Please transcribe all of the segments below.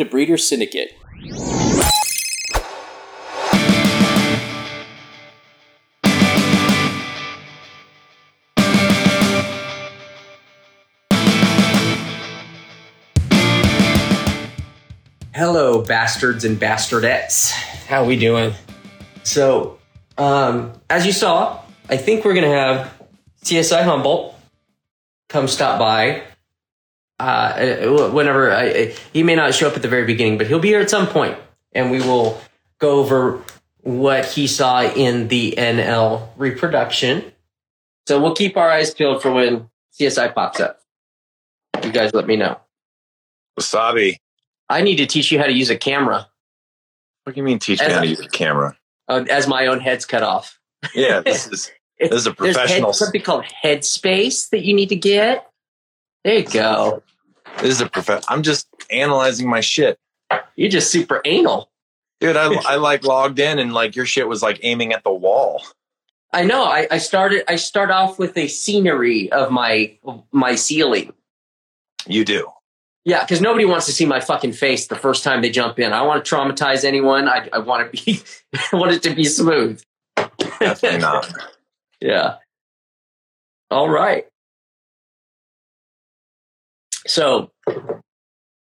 Welcome to Breeder Syndicate. Hello, bastards and bastardettes. How we doing? So, um, as you saw, I think we're gonna have CSI Humboldt come stop by. Uh, whenever I, I- he may not show up at the very beginning, but he'll be here at some point, and we will go over what he saw in the NL reproduction. So we'll keep our eyes peeled for when CSI pops up. You guys, let me know. Wasabi. I need to teach you how to use a camera What do you mean teach me As how to use a camera? uh, as my own head's cut off. Yeah, this is this is a There's head, professional something called headspace that you need to get. There you go. This is a prof I'm just analyzing my shit. You're just super anal. Dude, I, I like logged in and like your shit was like aiming at the wall. I know. I, I started. I start off with a scenery of my my ceiling. You do. Yeah, because nobody wants to see my fucking face the first time they jump in. I want to traumatize anyone. I, I want to be. I want it to be smooth. Definitely not. Yeah. All right. So,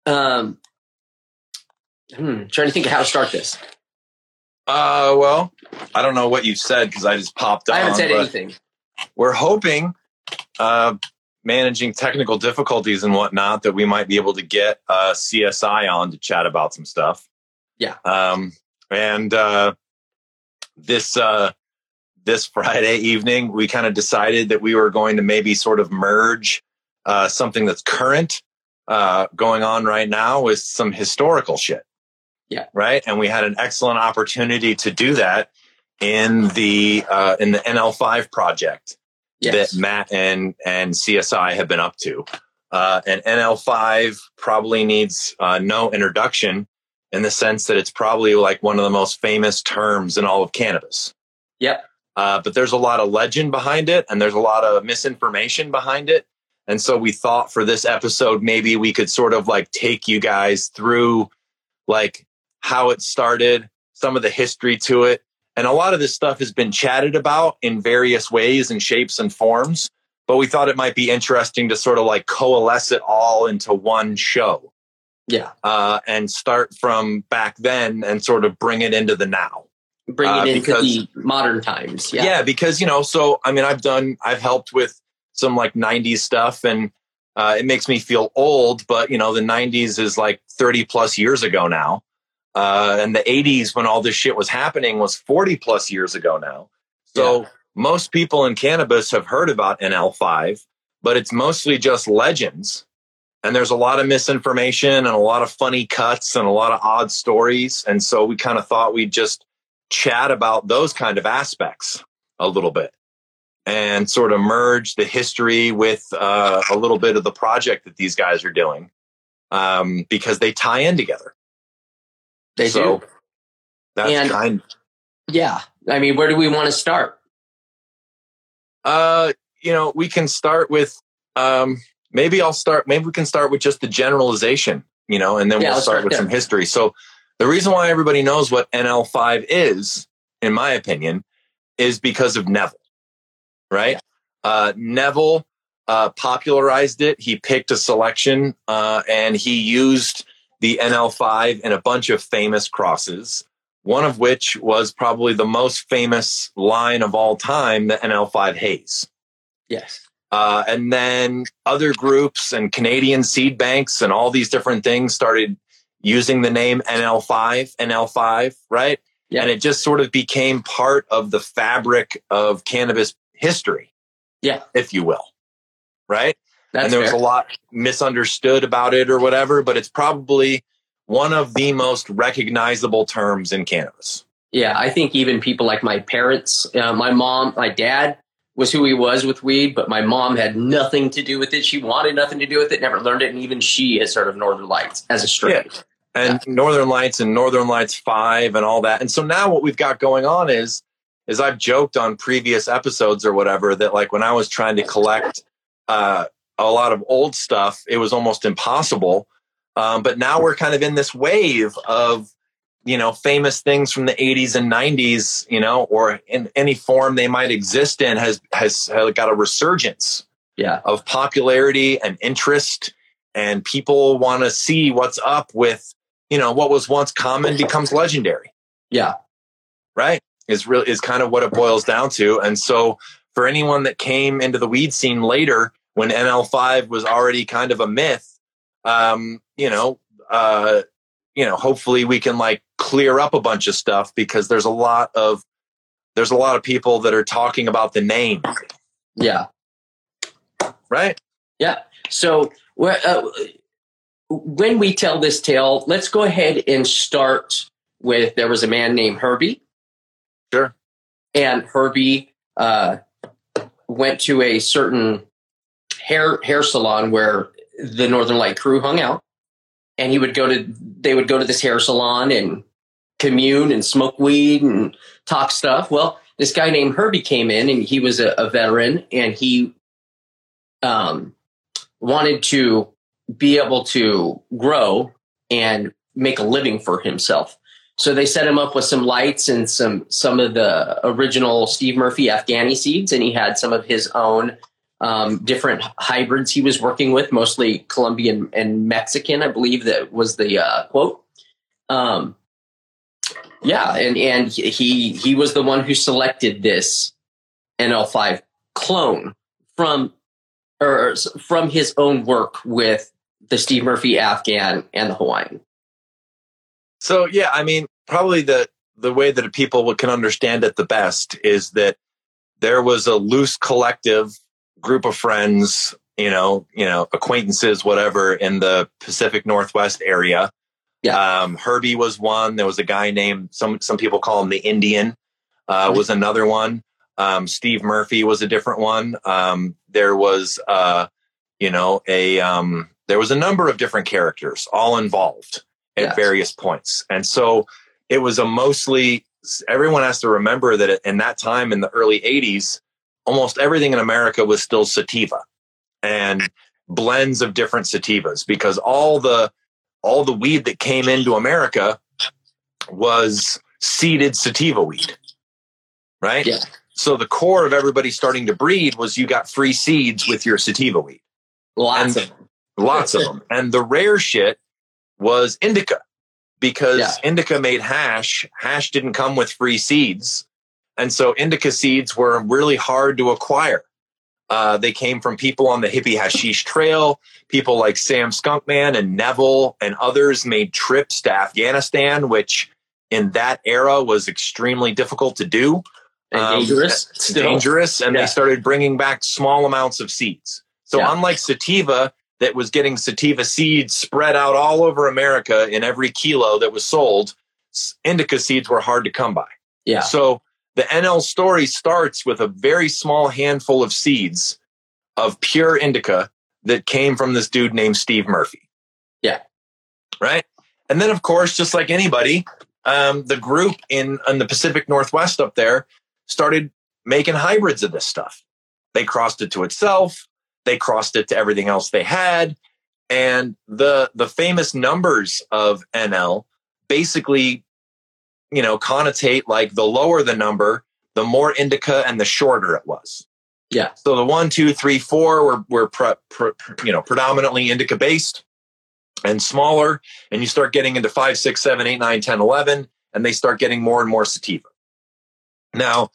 um, hmm, trying to think of how to start this. Uh well, I don't know what you said because I just popped on. I haven't said anything. We're hoping uh managing technical difficulties and whatnot that we might be able to get uh CSI on to chat about some stuff. Yeah. Um and uh this uh this Friday evening we kind of decided that we were going to maybe sort of merge uh something that's current uh going on right now with some historical shit. Yeah. Right? And we had an excellent opportunity to do that in the uh in the NL5 project Yes. that Matt and and CSI have been up to. Uh, and NL5 probably needs uh, no introduction in the sense that it's probably like one of the most famous terms in all of cannabis. Yep. Uh, but there's a lot of legend behind it, and there's a lot of misinformation behind it. And so we thought for this episode, maybe we could sort of like take you guys through like how it started, some of the history to it, and a lot of this stuff has been chatted about in various ways and shapes and forms. But we thought it might be interesting to sort of like coalesce it all into one show Yeah. uh, and start from back then and sort of bring it into the now. Bring Uh, it into because- the modern times. Yeah. Yeah. because, you know, so I mean, I've done, I've helped with some like 90s stuff and uh, it makes me feel old, but, you know, the 90s is like 30 plus years ago now. Uh, and the 80s, when all this shit was happening, was 40 plus years ago now. So most people in cannabis have heard about NL5, but it's mostly just legends. And there's a lot of misinformation and a lot of funny cuts and a lot of odd stories. And so we kind of thought we'd just chat about those kind of aspects a little bit and sort of merge the history with uh, a little bit of the project that these guys are doing um, because they tie in together. They so do. that's And- kind Yeah. I mean, where do we want to start? Uh, you know, we can start with um, maybe I'll start. Maybe we can start with just the generalization, you know, and then Yeah, we'll start start with there. some history. So the reason why everybody knows what NL5 is, in my opinion, is because of Neville, right? Uh, Neville uh, popularized it. He picked a selection uh, and he used the NL5 in a bunch of famous crosses. One of which was probably the most famous line of all time, the NL5 Haze. Yes. Uh, and then other groups and Canadian seed banks and all these different things started using the name NL5, NL5, right? Yeah. And it just sort of became part of the fabric of cannabis history, Yeah. if you will, right? That's and there was a lot misunderstood about it or whatever, but it's probably one of the most recognizable terms in cannabis. Yeah, I think even people like my parents, uh, my mom, my dad was who he was with weed, but my mom had nothing to do with it. She wanted nothing to do with it, never learned it, and even she has heard of Northern Lights as a strain. and Northern Lights and Northern Lights Five and all that. And so now what we've got going on is, is I've joked on previous episodes or whatever that like when I was trying to collect uh, a lot of old stuff, it was almost impossible Um, but now we're kind of in this wave of, you know, famous things from the 80s and 90s, you know, or in any form they might exist in has, has, has got a resurgence Yeah. of popularity and interest. And people want to see what's up with, you know, what was once common becomes legendary Yeah. right is really is kind of what it boils down to and so for anyone that came into the weed scene later when nl5 was already kind of a myth um you know uh you know hopefully we can like clear up a bunch of stuff because there's a lot of there's a lot of people that are talking about the name Yeah. right Yeah. So uh, when we tell this tale, let's go ahead and start with there was a man named Herbie. Sure. And Herbie uh, went to a certain hair hair salon where the Northern Light crew hung out, and he would go to they would go to this hair salon and commune and smoke weed and talk stuff. Well, this guy named Herbie came in, and he was a, a veteran, and he um, wanted to be able to grow and make a living for himself. So they set him up with some lights and some some of the original Steve Murphy Afghani seeds, and he had some of his own um, different hybrids he was working with, mostly Colombian and Mexican, I believe that was the uh, quote. Um, yeah, and and he he was the one who selected this NL5 clone from or from his own work with the Steve Murphy Afghan and the Hawaiian. So yeah, I mean, probably the the way that people can understand it the best is that there was a loose collective group of friends, you know, you know, acquaintances, whatever, in the Pacific Northwest area. Yeah. Um, Herbie was one. There was a guy named some some people call him the Indian. Uh, was another one. Um, Steve Murphy was a different one. Um, there was, uh, you know, a um, there was a number of different characters all involved at Yes. various points. And so it was a mostly, everyone has to remember that in that time in the early 80s, almost everything in America was still sativa and blends of different sativas because all the, all the weed that came into America was seeded sativa weed. Right. Yeah. So the core of everybody starting to breed was you got free seeds with your sativa weed Lots And- of them. lots of them. And the rare shit was indica because Yeah. indica made hash. Hash didn't come with free seeds. And so indica seeds were really hard to acquire. Uh, they came from people on the hippie hashish trail. People like Sam Skunkman and Neville and others made trips to Afghanistan, which in that era was extremely difficult to do And um, dangerous. Still. dangerous and Yeah. they started bringing back small amounts of seeds so Yeah. unlike sativa that was getting sativa seeds spread out all over america in every kilo that was sold indica seeds were hard to come by Yeah. so the nl story starts with a very small handful of seeds of pure indica that came from this dude named steve murphy Yeah. right and then of course just like anybody um, the group in, in the pacific northwest up there started making hybrids of this stuff. They crossed it to itself. They crossed it to everything else they had. And the, the famous numbers of NL basically, you know, connotate like the lower the number, the more indica and the shorter it was. Yeah. So the one, two, three, four were, were pre, pre, you know, predominantly indica based and smaller. And you start getting into five, six, seven, eight, nine, ten, eleven, and they start getting more and more sativa. Now,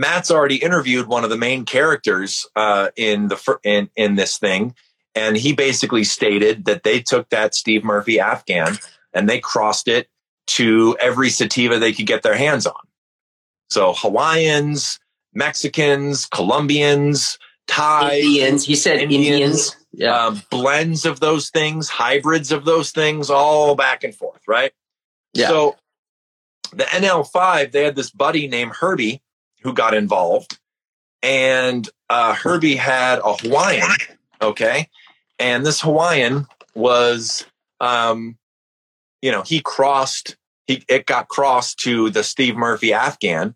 Matt's already interviewed one of the main characters uh, in the in in this thing, and he basically stated that they took that Steve Murphy Afghan and they crossed it to every sativa they could get their hands on. So Hawaiians, Mexicans, Colombians, Thai, Indians. He said Indians. Indians. Yeah. um, blends of those things, hybrids of those things, all back and forth, right? Yeah. So the NL5, they had this buddy named Herbie who got involved, and uh, Herbie had a Hawaiian, okay, and this Hawaiian was, um, you know, he crossed, he it got crossed to the Steve Murphy Afghan,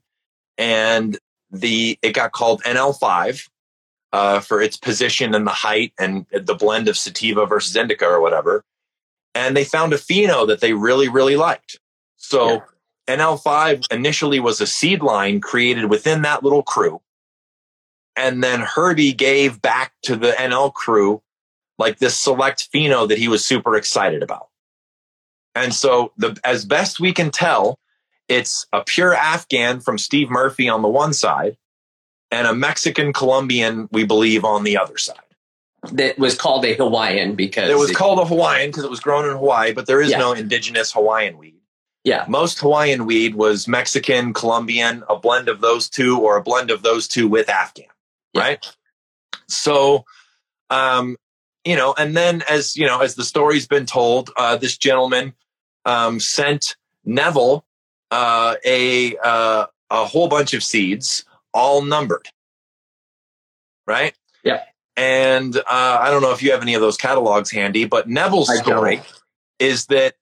and the it got called NL5 uh, for its position and the height and the blend of sativa versus indica or whatever. and they found a pheno that they really, really liked. So NL5 initially was a seed line created within that little crew. And then Herbie gave back to the NL crew like this select pheno that he was super excited about. And so the as best we can tell, it's a pure Afghan from Steve Murphy on the one side and a Mexican Colombian, we believe, on the other side. That was called a Hawaiian because It was called a Hawaiian because it was grown in Hawaii, but there is Yeah. no indigenous Hawaiian weed. Yeah, Most Hawaiian weed was Mexican, Colombian, a blend of those two, or a blend of those two with Afghan, Yeah. right? So, um, you know, and then as you know, as the story's been told, uh, this gentleman um, sent Neville uh, a uh, a whole bunch of seeds, all numbered, right? Yeah. And uh, I don't know if you have any of those catalogs handy, but Neville's I don't. story is that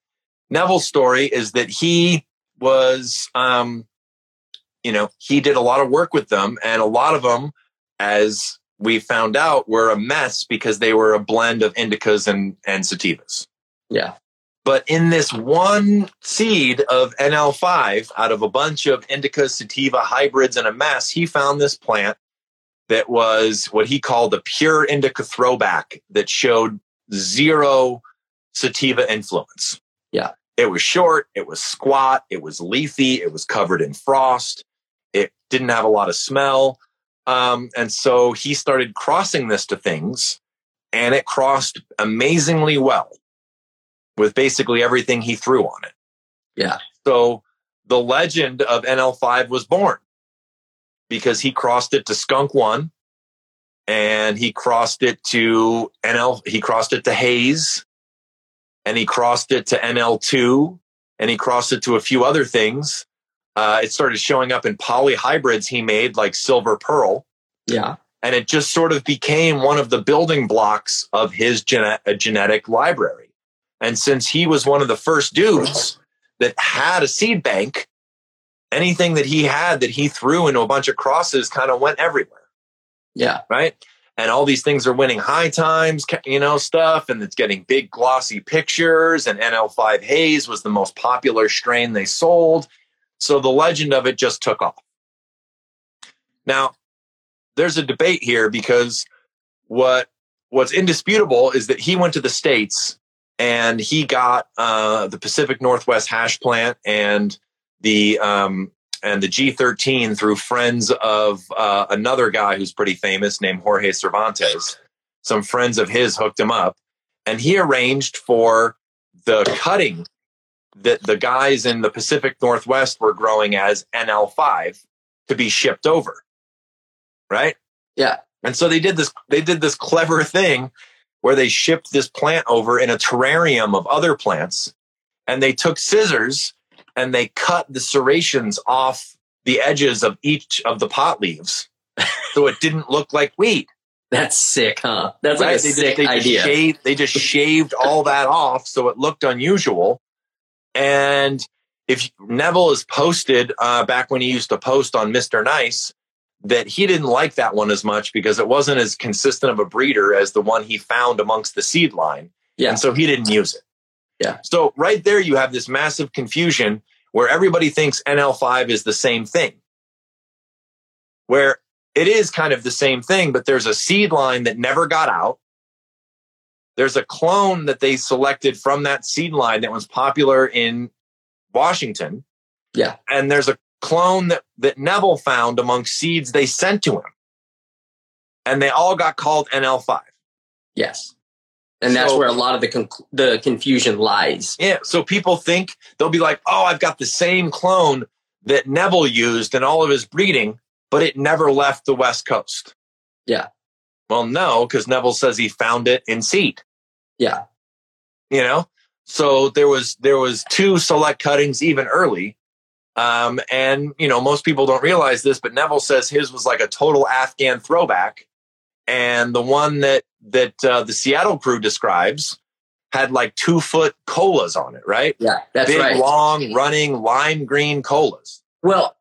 Neville's story is that he was, um, you know, he did a lot of work with them, and a lot of them, as we found out, were a mess because they were a blend of indicas and and sativas. yeah, But in this one seed of NL5, out of a bunch of indica sativa hybrids and a mess, he found this plant that was what he called a pure indica throwback that showed zero sativa influence. Yeah. It was short, it was squat, it was leafy, it was covered in frost, it didn't have a lot of smell. Um, and so he started crossing this to things, and it crossed amazingly well with basically everything he threw on it. Yeah. So the legend of NL5 was born because he crossed it to Skunk One and he crossed it to NL, he crossed it to Haze and he crossed it to NL2 and he crossed it to a few other things. Uh, it started showing up in poly hybrids he made like Silver Pearl yeah, and it just sort of became one of the building blocks of his gene- a genetic library. And since he was one of the first dudes that had a seed bank, anything that he had that he threw into a bunch of crosses kind of went everywhere, yeah, right? And all these things are winning high times, you know, stuff, and it's getting big glossy pictures. And NL5 Haze was the most popular strain they sold. So the legend of it just took off. Now, there's a debate here because what what's indisputable is that he went to the states and he got uh, the Pacific Northwest hash plant and the um, and the G13 through friends of uh, another guy who's pretty famous named Jorge Cervantes. Some friends of his hooked him up, and he arranged for the cutting that the guys in the Pacific Northwest were growing as NL5 to be shipped over. Right? yeah, And so they did this they did this clever thing where they shipped this plant over in a terrarium of other plants and they took scissors and they cut the serrations off the edges of each of the pot leaves so it didn't look like weed. that's sick, huh? That's like a They sick just, they idea. Just shaved, they just shaved all that off so it looked unusual. And if Neville is posted uh, back when he used to post on Mr. Nice, that he didn't like that one as much because it wasn't as consistent of a breeder as the one he found amongst the seed line. Yeah. And so he didn't use it. Yeah. So right there, you have this massive confusion where everybody thinks NL5 is the same thing. Where it is kind of the same thing, but there's a seed line that never got out. There's a clone that they selected from that seed line that was popular in Washington. Yeah. And there's a clone that, that Neville found among seeds they sent to him. And they all got called NL5. Yes. And that's So- where a lot of the con- the confusion lies. Yeah. So people think they'll be like, oh, I've got the same clone that Neville used in all of his breeding, but it never left the West Coast. Yeah. Well, no, because Neville says he found it in seed. Yeah. you know so there was there was two select cuttings even early um and you know most people don't realize this but neville says his was like a total afghan throwback and the one that that uh, the seattle crew describes had like two foot colas on it right Yeah, that's big right. long running lime green colas Well,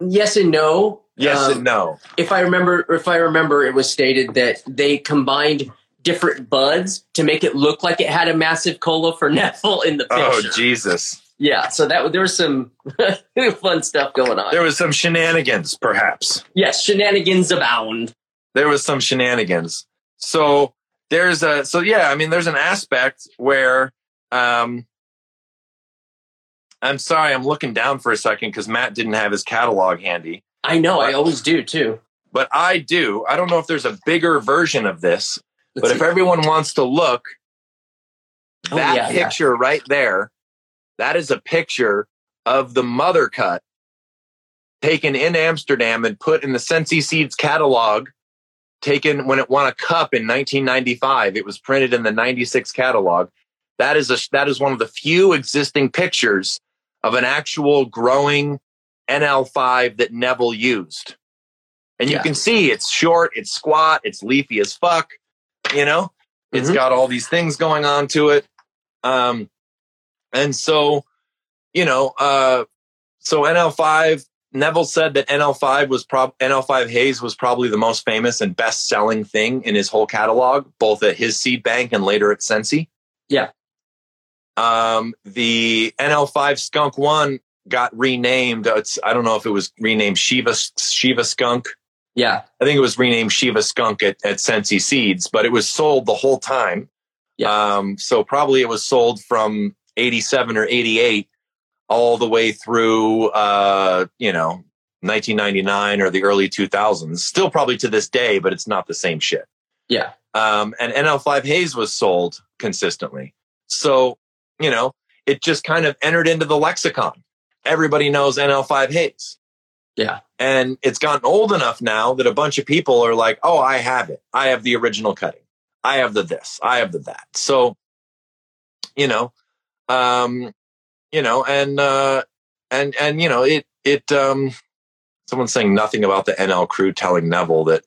yes and no. yes Um, and no If I remember, if I remember, it was stated that they combined different buds to make it look like it had a massive cola for Neville in the picture. Oh. Jesus! yeah, so that there was some fun stuff going on. There was some shenanigans, perhaps. yes, shenanigans abound. There was some shenanigans. So there's a so yeah. I mean, there's an aspect where um, I'm sorry, I'm looking down for a second because Matt didn't have his catalog handy. I know, I always do too. but I do. I don't know if there's a bigger version of this, Let's but if everyone wants to look, Oh, that yeah, yeah. picture right there, that is a picture of the mother cut taken in Amsterdam and put in the Sensi Seeds catalog, taken when it won a cup in 1995. It was printed in the 96 catalog. That is a that is one of the few existing pictures of an actual growing NL5 that Neville used. And you Yeah. can see it's short, it's squat, it's leafy as fuck, you know? It's Mhm. got all these things going on to it. Um and so, you know, uh so NL5 Neville said that NL5 was prob NL5 Haze was probably the most famous and best selling thing in his whole catalog, both at his seed bank and later at Sensi. Yeah. Um, the NL5 Skunk One got renamed. uh, It's I don't know if it was renamed Shiva Shiva Skunk. Yeah, I think it was renamed Shiva Skunk at, at Sensi Seeds, but it was sold the whole time. Yeah. Um, so probably it was sold from 87 or 88 all the way through, uh, you know, 1999 or the early 2000s. Still probably to this day, but it's not the same shit. yeah, Um, and NL5 Haze was sold consistently. So, you know, it just kind of entered into the lexicon. Everybody knows NL5 Haze. Yeah. And it's gotten old enough now that a bunch of people are like, oh, I have it. I have the original cutting. I have the this. I have the that. So, you know, um, you know, and, uh, and, and, you know, it, it, um, someone's saying nothing about the NL crew telling Neville that,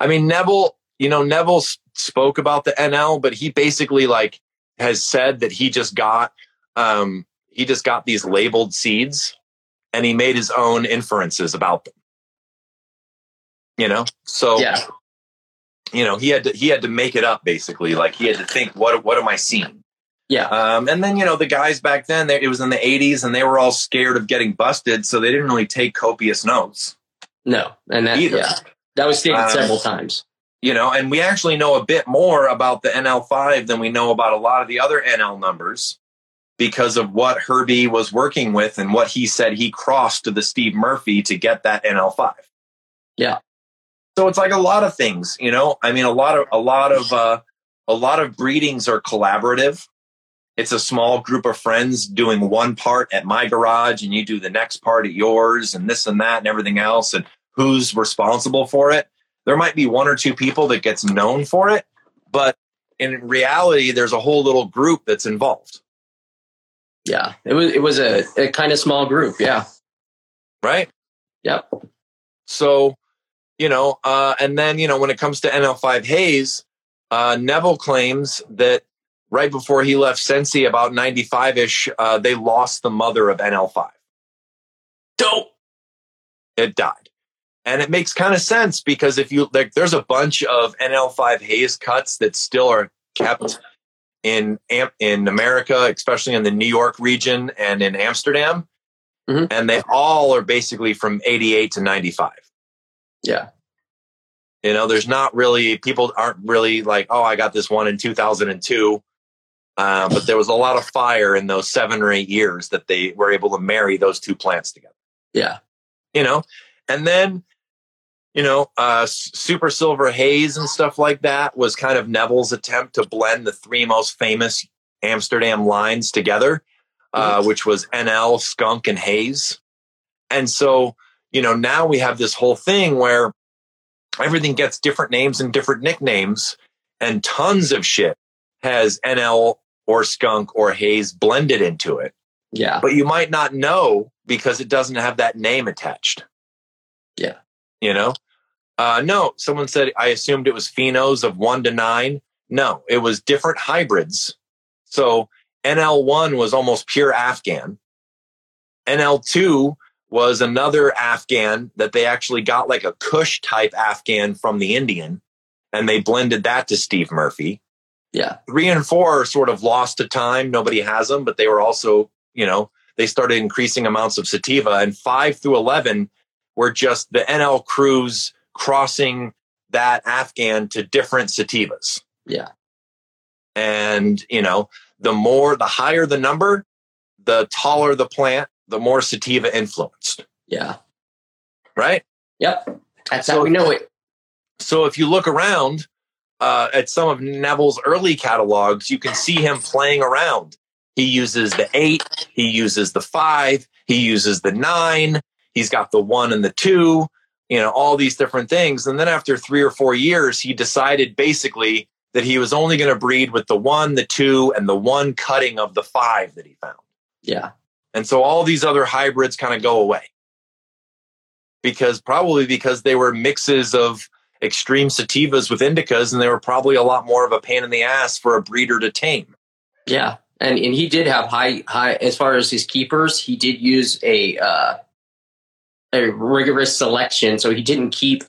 I mean, Neville, you know, Neville spoke about the NL, but he basically like has said that he just got, um, he just got these labeled seeds and he made his own inferences about them. You know, so yeah, you know he had to he had to make it up basically. Like he had to think, what what am I seeing? Yeah, Um, and then you know the guys back then, they, it was in the '80s, and they were all scared of getting busted, so they didn't really take copious notes no, and that either. yeah, that was stated Um, several times. you know, and we actually know a bit more about the NL5 than we know about a lot of the other NL numbers because of what Herbie was working with and what he said he crossed to the Steve Murphy to get that NL5. Yeah. So it's like a lot of things, you know. I mean, a lot of a lot of uh, a lot of breedings are collaborative. It's a small group of friends doing one part at my garage, and you do the next part at yours, and this and that and everything else, and who's responsible for it there might be one or two people that gets known for it, but in reality, there's a whole little group that's involved, Yeah, it was it was a, a kind of small group. Yeah, right? yep, So, you know, uh, and then, you know, when it comes to NL5 Haze, uh, Neville claims that right before he left Sensi, about 95 ish, uh, they lost the mother of NL5. dope. It died. And it makes kind of sense because if you like, there's a bunch of NL5 haze cuts that still are kept in in America, especially in the New York region and in Amsterdam, Mhm. and they all are basically from 88 to 95. Yeah, You know, there's not really people aren't really like, oh, I got this one in 2002. Uh, but there was a lot of fire in those seven or eight years that they were able to marry those two plants together. yeah, you know? And then you know uh super silver haze and stuff like that was kind of neville's attempt to blend the three most famous amsterdam lines together uh, which was nl skunk and haze. And so you know now we have this whole thing where everything gets different names and different nicknames and tons of shit has nl or skunk or haze blended into it yeah, but you might not know because it doesn't have that name attached. Yeah. You know? Uh, no, someone said, I assumed it was phenos of one to nine. No, it was different hybrids. So NL1 was almost pure Afghan. NL2 was another Afghan that they actually got like a Kush type Afghan from the Indian. and they blended that to Steve Murphy. Yeah. Three and four are sort of lost to time. Nobody has them, but they were also, you know, they started increasing amounts of sativa. And five through 11 were just the NL crews crossing that Afghan to different sativas. Yeah. And, you know, the more, the higher the number, the taller the plant, the more sativa influenced, Yeah. right? Yep. That's So- how we know it. So if you look around uh, at some of Neville's early catalogs, you can see him playing around. He uses the eight, he uses the five, he uses the nine, he's got the one and the two, you know, all these different things. And then after three or four years, he decided basically that he was only going to breed with the one, the two, and the one cutting of the five that he found. Yeah. And so all these other hybrids kind of go away because probably because they were mixes of extreme sativas with indicas and they were probably a lot more of a pain in the ass for a breeder to tame. Yeah. And and he did have high high as far as his keepers, he did use a uh a rigorous selection. So he didn't keep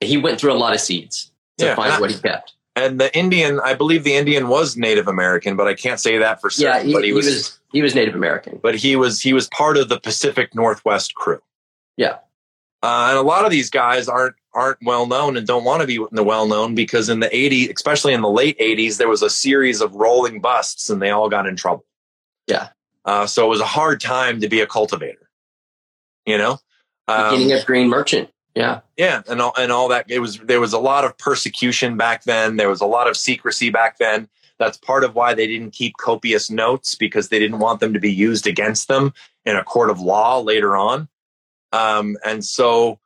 he went through a lot of seeds to Yeah, find I- what he kept. And the Indian, I believe the Indian was Native American, but I can't say that for Yeah, he, but he, he was, was, he was Native American. but he was he was part of the Pacific Northwest crew. Yeah. Uh, and a lot of these guys aren't aren't well known and don't want to be well known because in the 80s, especially in the late 80s, there was a series of rolling busts and they all got in trouble. Yeah. Uh, so it was a hard time to be a cultivator. You know, Um, Beginning of Green Merchant. Yeah. yeah, and all and all that. It was there was a lot of persecution back then. There was a lot of secrecy back then. That's part of why they didn't keep copious notes because they didn't want them to be used against them in a court of law later on. Um, and so,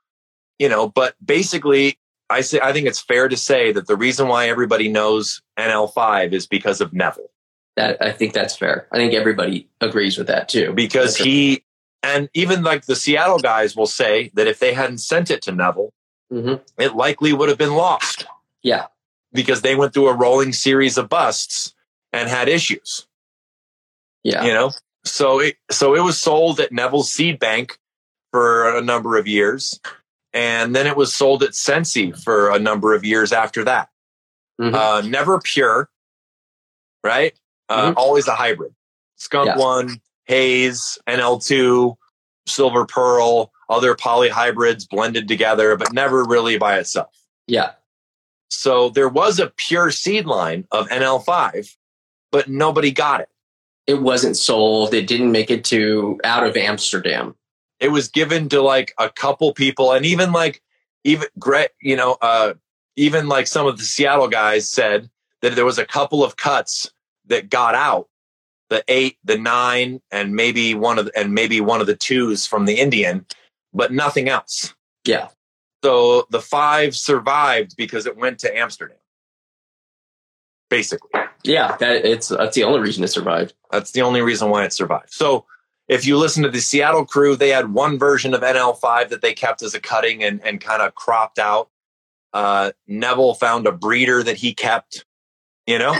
you know, but basically, I say I think it's fair to say that the reason why everybody knows NL5 is because of Neville, That I think that's fair. I think everybody agrees with that too. because he and even like the Seattle guys will say that if they hadn't sent it to Neville, hmm it likely would have been lost. Yeah. because they went through a rolling series of busts and had issues. Yeah. You know, so it so it was sold at Neville's Seed Bank for a number of years, and then it was sold at Sensi for a number of years after that. Mhm. Uh, never pure, right? Uh, Mhm. Always a hybrid. Skunk Yeah. One, Haze, NL2, Silver Pearl, other poly hybrids blended together, but never really by itself. yeah. So there was a pure seed line of NL5, but nobody got it. It wasn't sold. It didn't make it to out of Amsterdam. It was given to like a couple people, and even like even Greg, you know, uh, even like some of the Seattle guys said that there was a couple of cuts that got out, the eight, the nine, and maybe one of the, and maybe one of the twos from the Indian, but nothing else. Yeah. So the five survived because it went to Amsterdam, basically. Yeah. That it's that's the only reason it survived. That's the only reason why it survived. So if you listen to the Seattle crew, they had one version of NL5 that they kept as a cutting and, and kind of cropped out. Uh, Neville found a breeder that he kept, you know?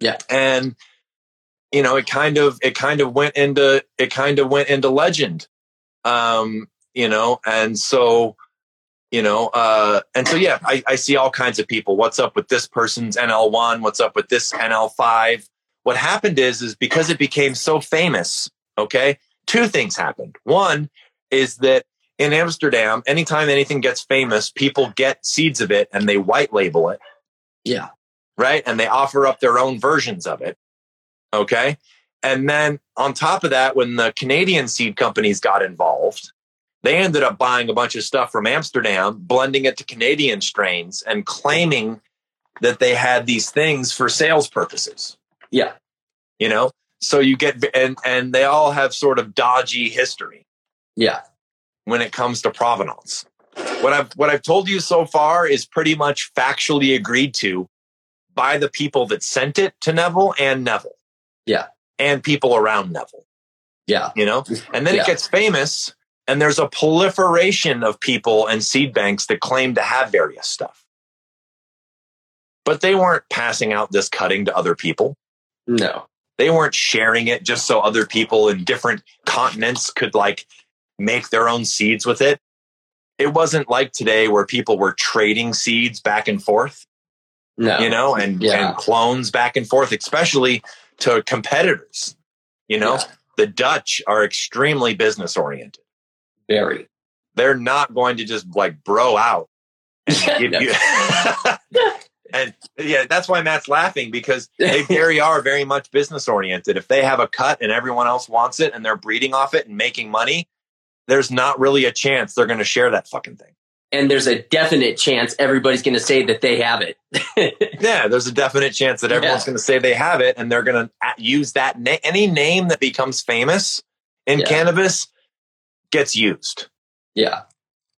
Yeah. And, you know, it kind of, it kind of went into, it kind of went into legend. Um, you know, and so, you know, uh, and so, yeah, I, I see all kinds of people. What's up with this person's NL1? What's up with this NL5? What happened is, is because it became so famous, okay, two things happened. One is that in Amsterdam, anytime anything gets famous, people get seeds of it and they white label it, Yeah. right? And they offer up their own versions of it. Okay. And then on top of that, when the Canadian seed companies got involved, they ended up buying a bunch of stuff from Amsterdam, blending it to Canadian strains and claiming that they had these things for sales purposes Yeah. you know so you get and and they all have sort of dodgy history Yeah. when it comes to provenance what i've what i've told you so far is pretty much factually agreed to by the people that sent it to neville and neville Yeah. and people around neville Yeah. you know and then Yeah. it gets famous and there's a proliferation of people and seed banks that claim to have various stuff but they weren't passing out this cutting to other people No. They weren't sharing it just so other people in different continents could like make their own seeds with it. It wasn't like today where people were trading seeds back and forth. No. you know, and, Yeah. and clones back and forth, especially to competitors. You know, Yeah. the Dutch are extremely business oriented. Very. They're not going to just like bro out and give you. and yeah, that's why Matt's laughing because they very are very much business oriented. If they have a cut and everyone else wants it and they're breeding off it and making money, there's not really a chance they're going to share that fucking thing. And there's a definite chance everybody's going to say that they have it. Yeah, there's a definite chance that everyone's Yeah. going to say they have it, and they're going to use that na- any name that becomes famous in Yeah. cannabis gets used. yeah.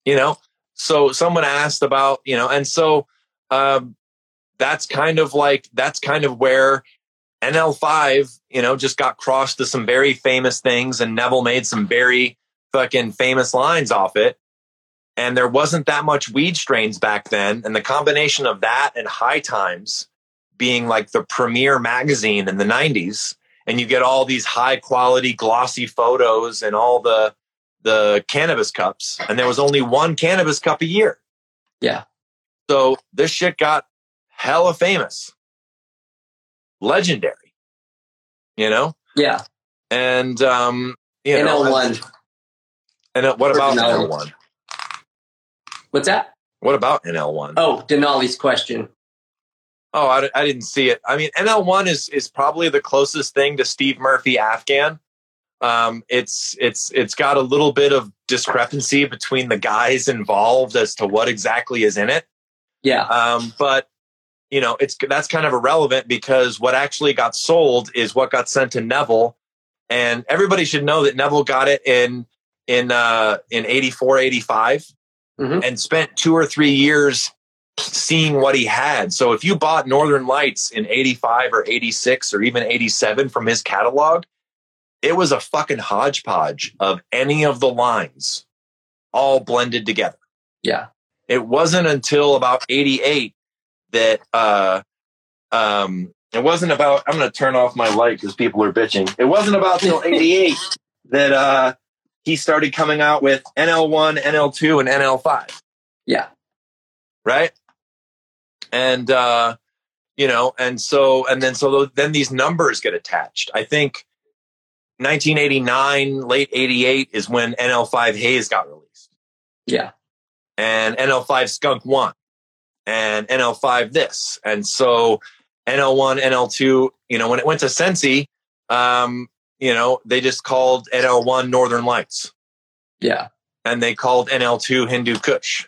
You know, so someone asked about you know, and so um, that's kind of like that's kind of where NL5 you know just got crossed to some very famous things, and Neville made some very fucking famous lines off it. And there wasn't that much weed strains back then. And the combination of that and High Times being like the premier magazine in the 90s, and you get all these high quality glossy photos and all the the cannabis cups, and there was only one cannabis cup a year. Yeah. So this shit got hella famous. Legendary. You know? Yeah. And um you know, NL1. And what about Denali. NL1? What's that? What about NL1? Oh, Denali's question. Oh, I, I didn't see it. I mean, NL1 is is probably the closest thing to Steve Murphy Afghan. Um, it's it's it's got a little bit of discrepancy between the guys involved as to what exactly is in it. Yeah. Um, but you know, it's that's kind of irrelevant because what actually got sold is what got sent to Neville, and everybody should know that Neville got it in in uh, in 84, 85 Mhm. and spent two or three years seeing what he had. So if you bought Northern Lights in 85 or 86 or even 87 from his catalog, it was a fucking hodgepodge of any of the lines all blended together. Yeah. It wasn't until about 88 that uh um it wasn't about I'm going to turn off my light cuz people are bitching. It wasn't about till 88 that uh he started coming out with NL1, NL2 and NL5 Yeah. right? And uh, you know, and so and then so then these numbers get attached. I think 1989, late 88 is when NL5 Haze got released, Yeah. and NL5 Skunk One, and NL5 this, and so NL1, NL2. You know, when it went to Sensi, um, you know, they just called NL1 Northern Lights Yeah. and they called NL2 Hindu Kush.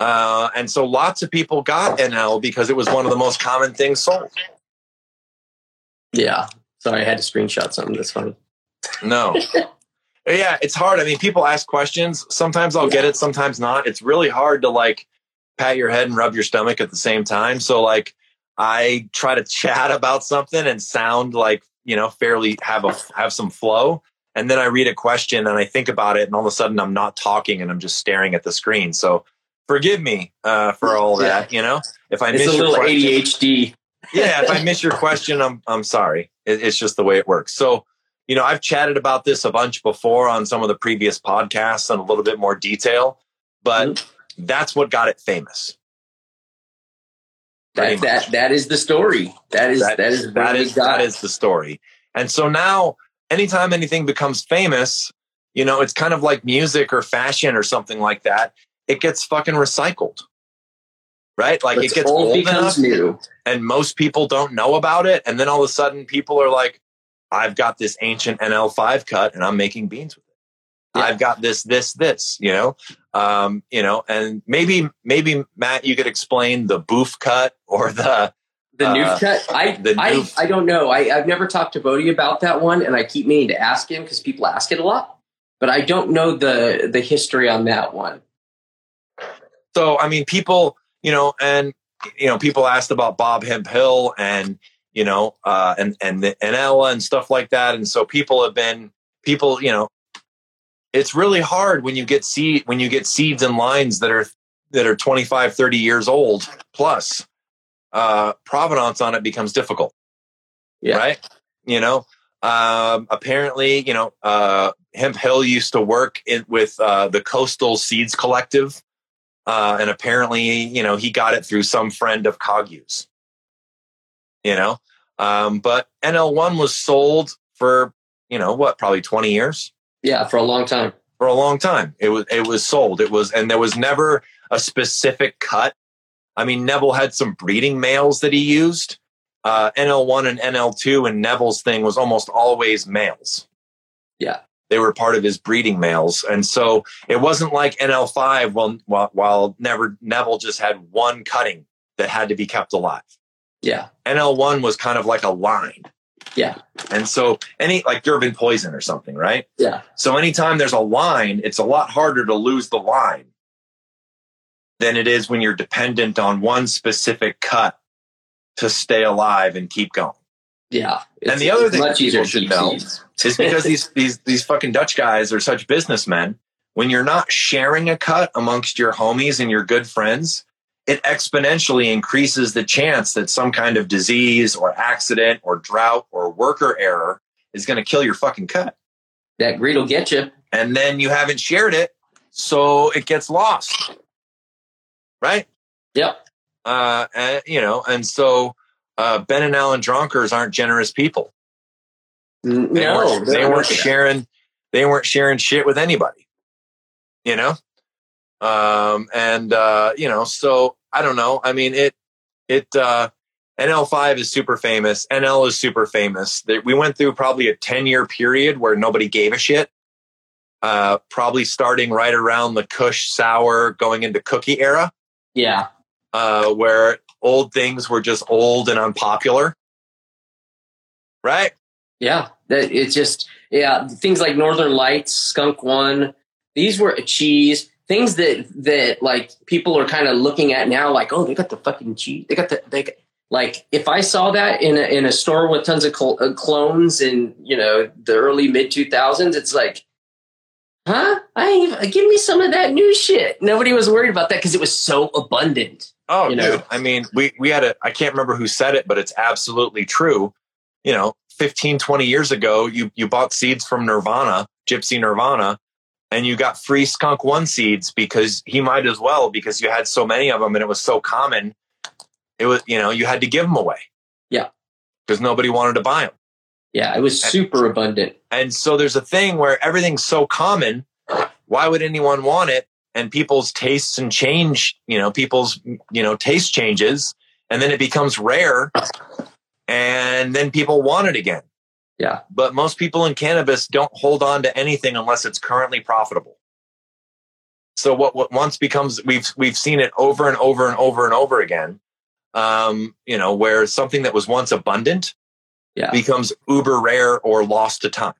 Uh, and so lots of people got NL because it was one of the most common things sold. Yeah. Sorry, I had to screenshot something. That's funny. No. yeah, it's hard. I mean, people ask questions. Sometimes I'll get it, sometimes not. It's really hard to like pat your head and rub your stomach at the same time. So like I try to chat about something and sound like, you know, fairly have a have some flow. And then I read a question and I think about it and all of a sudden I'm not talking and I'm just staring at the screen. So forgive me uh, for all Yeah. that, you know. If I It's miss a your little question, ADHD. yeah, if I miss your question, I'm I'm sorry. It, it's just the way it works. So, you know, I've chatted about this a bunch before on some of the previous podcasts in a little bit more detail, but Mm-hmm. That's what got it famous. That, that that is the story. That is That- that is that is that is the story. And so now, anytime anything becomes famous, you know, it's kind of like music or fashion or something like that. It gets fucking recycled, right? Like What's it gets old old enough new. and most people don't know about it. And then all of a sudden, people are like, I've got this ancient NL5 cut and I'm making beans with it. Yeah. I've got this, this, this, you know, um, you know, and maybe, maybe Matt, you could explain the boof cut or the, The Uh, noof cut. I I, noof. I don't know. I, I've never talked to Bodie about that one, and I keep meaning to ask him because people ask it a lot. But I don't know the the history on that one. so, I mean, people, you know, and, you know, people asked about Bob Hemp Hill and, you know, uh, and, and, the, and Ella and stuff like that. And so people have been, people, you know, it's really hard when you get seed, when you get seeds and lines that are, that are 25, 30 years old plus, uh, provenance on it becomes difficult. Yeah. Right. You know, um, apparently, you know, uh, Hemp Hill used to work in, with, uh, the Coastal Seeds Collective Uh, and apparently, you know, he got it through some friend of Cogyu's. You know, um, but NL1 was sold for, you know, what, probably 20 years? Yeah, for a long time. For a long time. It was it was sold. It was and there was never a specific cut. I mean, Neville had some breeding males that he used. Uh, NL1 and NL2 and Neville's thing was almost always males. Yeah. They were part of his breeding males. And so it wasn't like NL5 while, while, while never, Neville just had one cutting that had to be kept alive. Yeah. NL1 was kind of like a line. Yeah. And so any like Durban poison or something, right? Yeah. So anytime there's a line, it's a lot harder to lose the line than it is when you're dependent on one specific cut to stay alive and keep going. Yeah. and the other thing much easier people to should know is because these these these fucking Dutch guys are such businessmen. When you're not sharing a cut amongst your homies and your good friends, it exponentially increases the chance that some kind of disease or accident or drought or worker error is going to kill your fucking cut. That greed will get you. And then you haven't shared it, so it gets lost. Right? Yep. Uh, and, you know, and so uh, Ben and Alan Dronkers aren't generous people. N- They No, weren't, they weren't working it. sharing. They weren't sharing shit with anybody. You know, um, and uh, you know, so I don't know. I mean, it it uh, NL five is super famous. NL is super famous. We went through probably a ten year period where nobody gave a shit. Uh, probably starting right around the Kush sour, going into cookie era, Yeah. uh, where old things were just old and unpopular. Right? Yeah. That it's just yeah, things like Northern Lights, Skunk One, these were a cheese. Things that that like people are kind of looking at now, like, oh, they got the fucking cheese. They got the they got, like if I saw that in a in a store with tons of cl- uh, clones in you know the early mid two thousands, it's like, huh? I even- give me some of that new shit. Nobody was worried about that because it was so abundant. Oh, you dude. know? I mean, we, we had a, I can't remember who said it, but it's absolutely true. You know, 15, 20 years ago, you, you bought seeds from Nirvana, Gypsy Nirvana, and you got free skunk one seeds because he might as well, because you had so many of them and it was so common. It was, you know, you had to give them away. Yeah. Because nobody wanted to buy them. Yeah, it was super abundant. And so there's a thing where everything's so common. Why would anyone want it? And people's tastes and change, you know, people's, you know, taste changes and then it becomes rare and then people want it again. Yeah. But most people in cannabis don't hold on to anything unless it's currently profitable. So what, what once becomes, we've, we've seen it over and over and over and over again. Um, you know, where something that was once abundant Yeah. becomes uber rare or lost to time.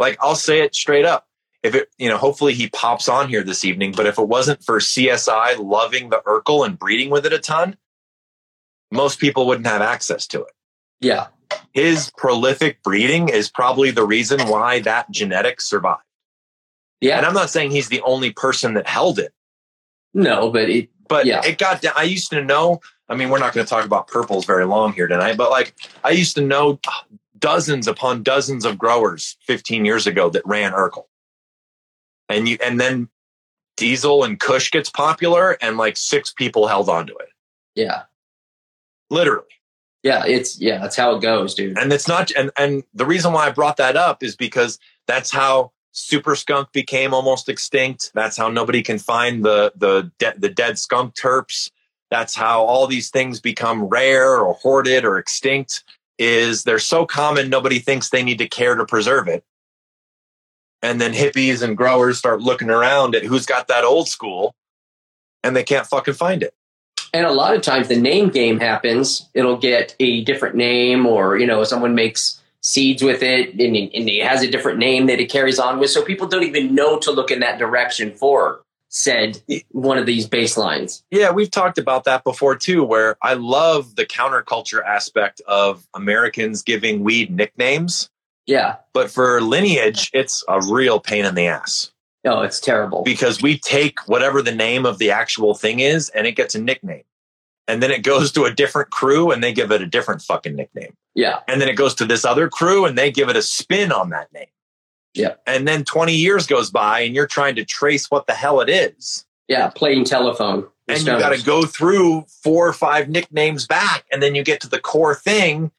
Like I'll say it straight up. If it, you know, hopefully he pops on here this evening, but if it wasn't for CSI loving the Urkel and breeding with it a ton, most people wouldn't have access to it. Yeah. His prolific breeding is probably the reason why that genetic survived. Yeah. And I'm not saying he's the only person that held it, No, but it but Yeah. it got down. I used to know. I mean, we're not going to talk about purples very long here tonight, but like I used to know dozens upon dozens of growers 15 years ago that ran Urkel, and you and then Diesel and Kush gets popular, and like six people held onto it, yeah. literally. Yeah, it's yeah, that's how it goes, dude. And it's not. And and the reason why I brought that up is because that's how super skunk became almost extinct. That's how nobody can find the the de- the dead skunk terps. That's how all these things become rare or hoarded or extinct. Is they're so common nobody thinks they need to care to preserve it. And then hippies and growers start looking around at who's got that old school, and they can't fucking find it. And a lot of times the name game happens. It'll get a different name, or you know, someone makes seeds with it, and, it- and it has a different name that it carries on with. So people don't even know to look in that direction for said one of these baselines. Yeah, we've talked about that before too, where I love the counterculture aspect of Americans giving weed nicknames. Yeah. But for lineage, it's a real pain in the ass No, it's terrible. because we take whatever the name of the actual thing is and it gets a nickname. And then it goes to a different crew and they give it a different fucking nickname. Yeah. And then it goes to this other crew and they give it a spin on that name. Yeah. And then 20 years goes by and you're trying to trace what the hell it is. Yeah, playing telephone. and you got to go through four or five nicknames back and then you get to the core thing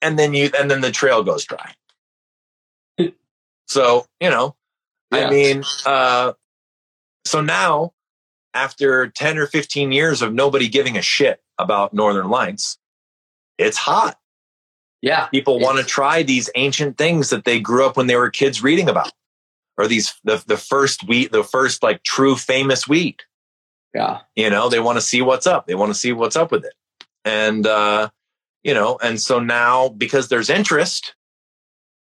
and then you and then the trail goes dry so you know Yeah. i mean uh so now after 10 or 15 years of nobody giving a shit about northern lights it's hot. Yeah, people want to try these ancient things that they grew up when they were kids reading about or these the, the first wheat the first like true famous wheat. Yeah, you know they want to see what's up. They want to see what's up with it. And uh you know and so now because there's interest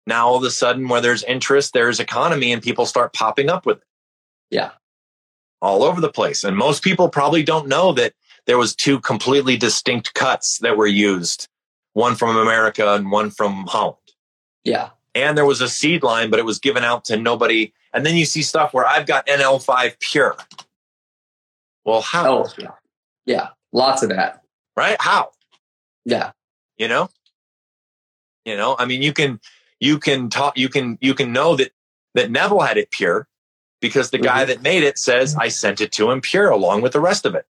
now all of a sudden where there's interest there's economy and people start popping up with it. Yeah. all over the place. And most people probably don't know that there was two completely distinct cuts that were used one from america and one from holland. Yeah, and there was a seed line but it was given out to nobody. And then you see stuff where i've got nl5 pure. Well how? Oh yeah, yeah. Lots of that. right? How? Yeah, you know? You know? I mean you can you can talk you can you can know that that neville had it pure because the guy Mhm. that made it says i sent it to him pure along with the rest of it.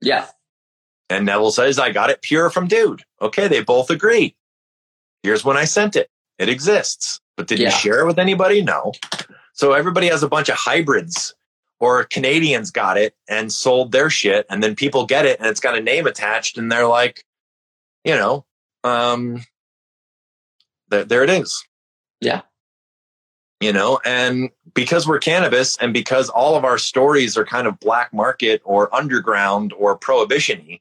Yeah, and neville says i got it pure from dude. Okay they both agree. Here's when i sent it. It exists but did Yeah. you share it with anybody? No. So everybody has a bunch of hybrids or canadians got it and sold their shit and then people get it and it's got a name attached and they're like you know um there, there it is Yeah. you know and because we're cannabis and because all of our stories are kind of black market or underground or prohibition-y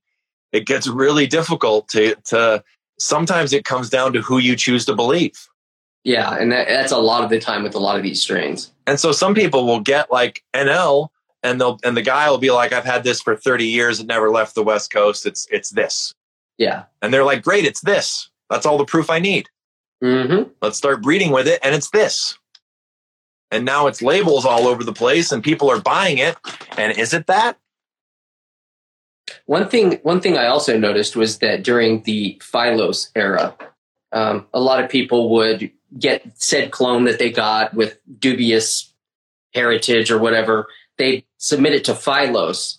it gets really difficult to to sometimes it comes down to who you choose to believe yeah. And that, that's a lot of the time with a lot of these strains. and so some people will get like NL and they'll and the guy will be like I've had this for 30 years it never left the west coast it's it's this Yeah. and they're like great it's this that's all the proof I need Mm-hmm. let's start breeding with it and it's this and now it's labels all over the place and people are buying it and is it that One thing, one thing I also noticed was that during the Phylos era, um, a lot of people would get said clone that they got with dubious heritage or whatever. They submit it to Phylos,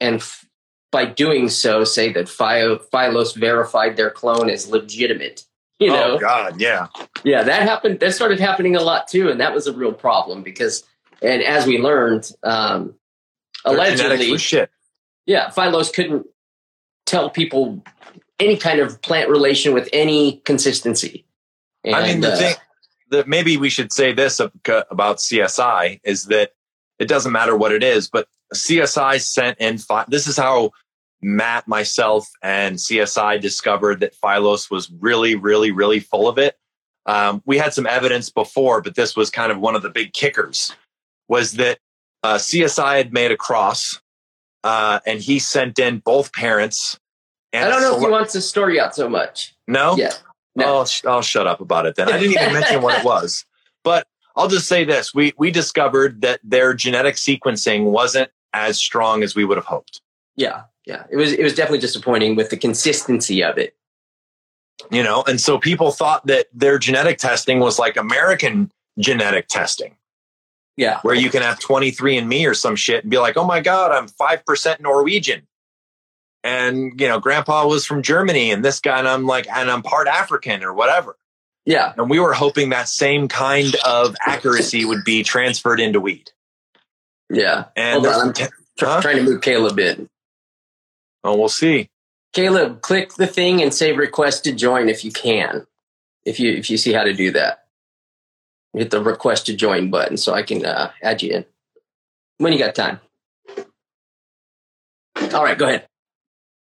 and f- by doing so, say that Phy- Phylos verified their clone as legitimate. You know, oh god yeah yeah, that happened. That started happening a lot too, and that was a real problem because, and as we learned, um, Their allegedly, shit yeah, Phylos couldn't tell people any kind of plant relation with any consistency. And, I mean, the uh, thing that maybe we should say this about CSI is that it doesn't matter what it is, but CSI sent in. This is how Matt, myself, and CSI discovered that Phylos was really, really, really full of it. Um, we had some evidence before, but this was kind of one of the big kickers. Was that uh, CSI had made a cross, uh, and he sent in both parents. And I don't know if he wants the story out so much. no, Yeah. No. I'll, sh- I'll shut up about it then. I didn't even mention what it was. But I'll just say this. We, we discovered that their genetic sequencing wasn't as strong as we would have hoped. Yeah, yeah. It was it was definitely disappointing with the consistency of it. You know, and so people thought that their genetic testing was like American genetic testing, Yeah. where you can have 23 and me or some shit and be like, oh my God, I'm 5% Norwegian. And, you know, grandpa was from Germany and this guy, and I'm like, and I'm part African or whatever. Yeah. And we were hoping that same kind of accuracy would be transferred into weed. Yeah. And on, I'm tr- Huh? trying to move Caleb in. Oh, we'll see. Caleb, click the thing and say request to join if you can. If you if you see how to do that. Hit the request to join button so I can uh, add you in. When you got time. All right, go ahead.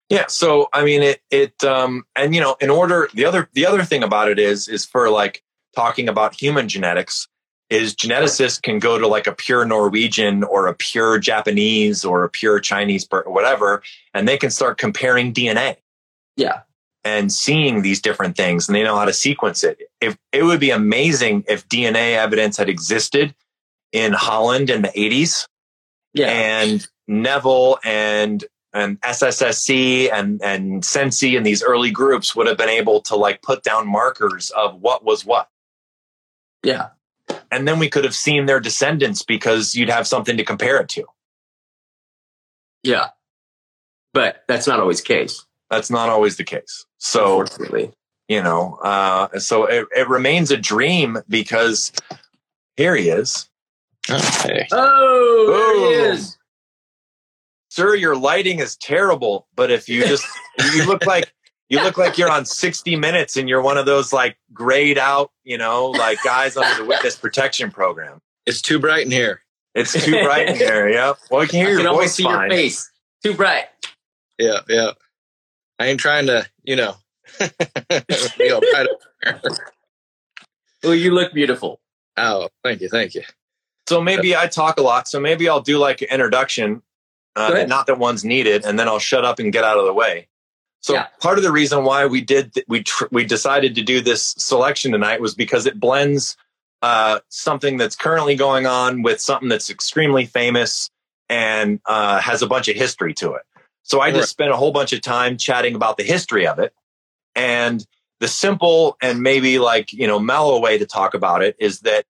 Yeah. So I mean, it it um, and you know, in order the other the other thing about it is is for like talking about human genetics is geneticists can go to like a pure Norwegian or a pure Japanese or a pure Chinese or whatever, and they can start comparing DNA. Yeah. And seeing these different things, and they know how to sequence it. If it would be amazing if DNA evidence had existed in Holland in the 80s, Yeah. and Neville and and SSSC and and Sensi and these early groups would have been able to like put down markers of what was what. yeah. And then we could have seen their descendants because you'd have something to compare it to. Yeah. But that's not always the case. That's not always the case. So, you know, uh, so it, it remains a dream because here he is. Okay. Oh, there he is. Sir, your lighting is terrible, but if you just, you look like, you look like you're on 60 minutes and you're one of those like grayed out, you know, like guys under the witness protection program. It's too bright in here. It's too bright in here. Yep. Well, we can hear I your can voice see fine. your face. Too bright. Yeah, yeah. I ain't trying to, you know, be all bright up there. Well, you look beautiful. Oh, thank you, thank you. So maybe I talk a lot. So maybe I'll do like an introduction, uh, not that one's needed, and then I'll shut up and get out of the way. So Yeah. part of the reason why we did th- we tr- we decided to do this selection tonight was because it blends uh, something that's currently going on with something that's extremely famous and uh, has a bunch of history to it. So I just spent a whole bunch of time chatting about the history of it, and the simple and maybe like you know mellow way to talk about it is that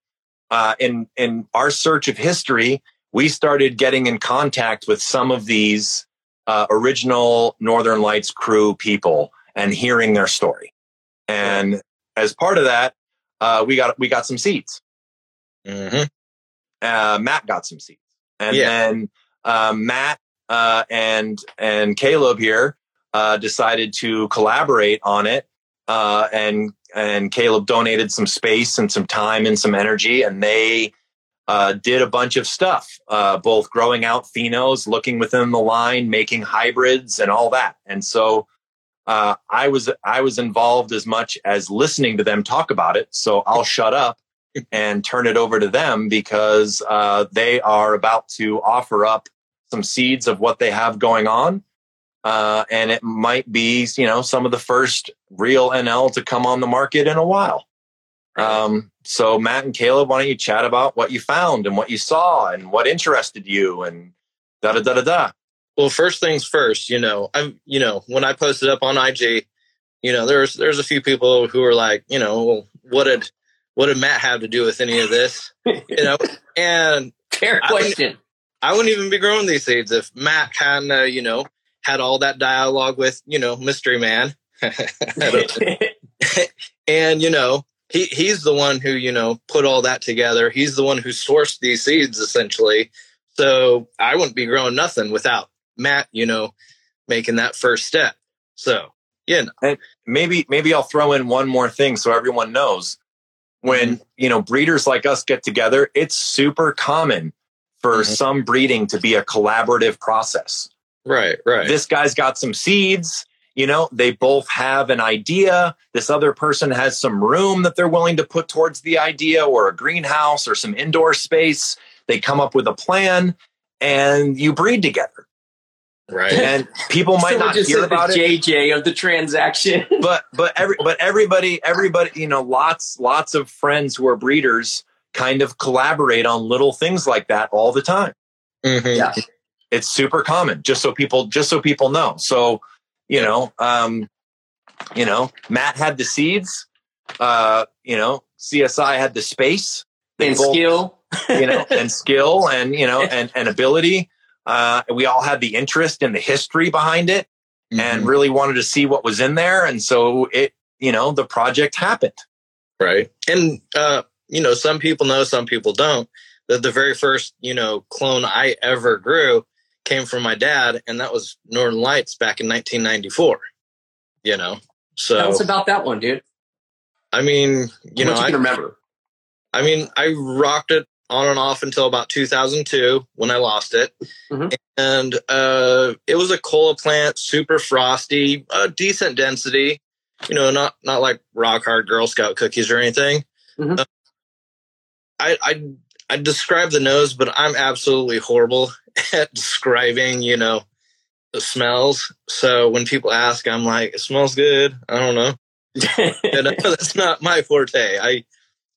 uh, in in our search of history, we started getting in contact with some of these uh, original Northern Lights crew people and hearing their story. And as part of that, uh, we got we got some seeds. hmm Uh, Matt got some seats, and Yeah. then uh, Matt uh, and and Caleb here uh, decided to collaborate on it. Uh, and and Caleb donated some space and some time and some energy, and they uh, did a bunch of stuff, uh, both growing out phenos, looking within the line, making hybrids, and all that. And so uh, I was I was involved as much as listening to them talk about it. So I'll shut up and turn it over to them because uh, they are about to offer up some seeds of what they have going on. Uh, and it might be, you know, some of the first real NL to come on the market in a while. Um, so Matt and Caleb, why don't you chat about what you found and what you saw and what interested you and da da da da da. Well, first things first, you know, I'm, you know, when I posted up on IG, you know, there's there's a few people who were like, you know, well, what did what did Matt have to do with any of this? You know, and Fair I- question. I wouldn't even be growing these seeds if Matt hadn't, uh, you know, had all that dialogue with, you know, Mystery Man. and, you know, he, he's the one who, you know, put all that together. He's the one who sourced these seeds essentially. So I wouldn't be growing nothing without Matt, you know, making that first step. So, yeah, know, maybe maybe I'll throw in one more thing so everyone knows. When you know breeders like us get together, it's super common for Mhm. some breeding to be a collaborative process. right, right. This guy's got some seeds, you know, they both have an idea. This other person has some room that they're willing to put towards the idea or a greenhouse or some indoor space. They come up with a plan and you breed together. right. And people might Someone not just hear said about the it. JJ of the transaction. but but every but everybody everybody you know lots lots of friends who are breeders kind of collaborate on little things like that all the time Mhm. yeah. it's super common just so people just so people know so you know um you know matt had the seeds uh you know csi had the space They and both- skill. you know and skill and you know and, and ability uh we all had the interest in the history behind it and Mhm. really wanted to see what was in there and so it you know the project happened right and uh you know some people know some people don't that the very first you know clone i ever grew came from my dad and that was northern lights back in 1994 you know Tell us so about that one, dude. i mean you know you I, remember. I mean i rocked it on and off until about 2002 when i lost it Mhm. and uh it was a cola plant super frosty uh, decent density you know not not like rock hard girl scout cookies or anything Mhm. Uh, I, I I describe the nose, but I'm absolutely horrible at describing, you know, the smells. So when people ask, I'm like, it smells good. I don't know. You know, that's not my forte. I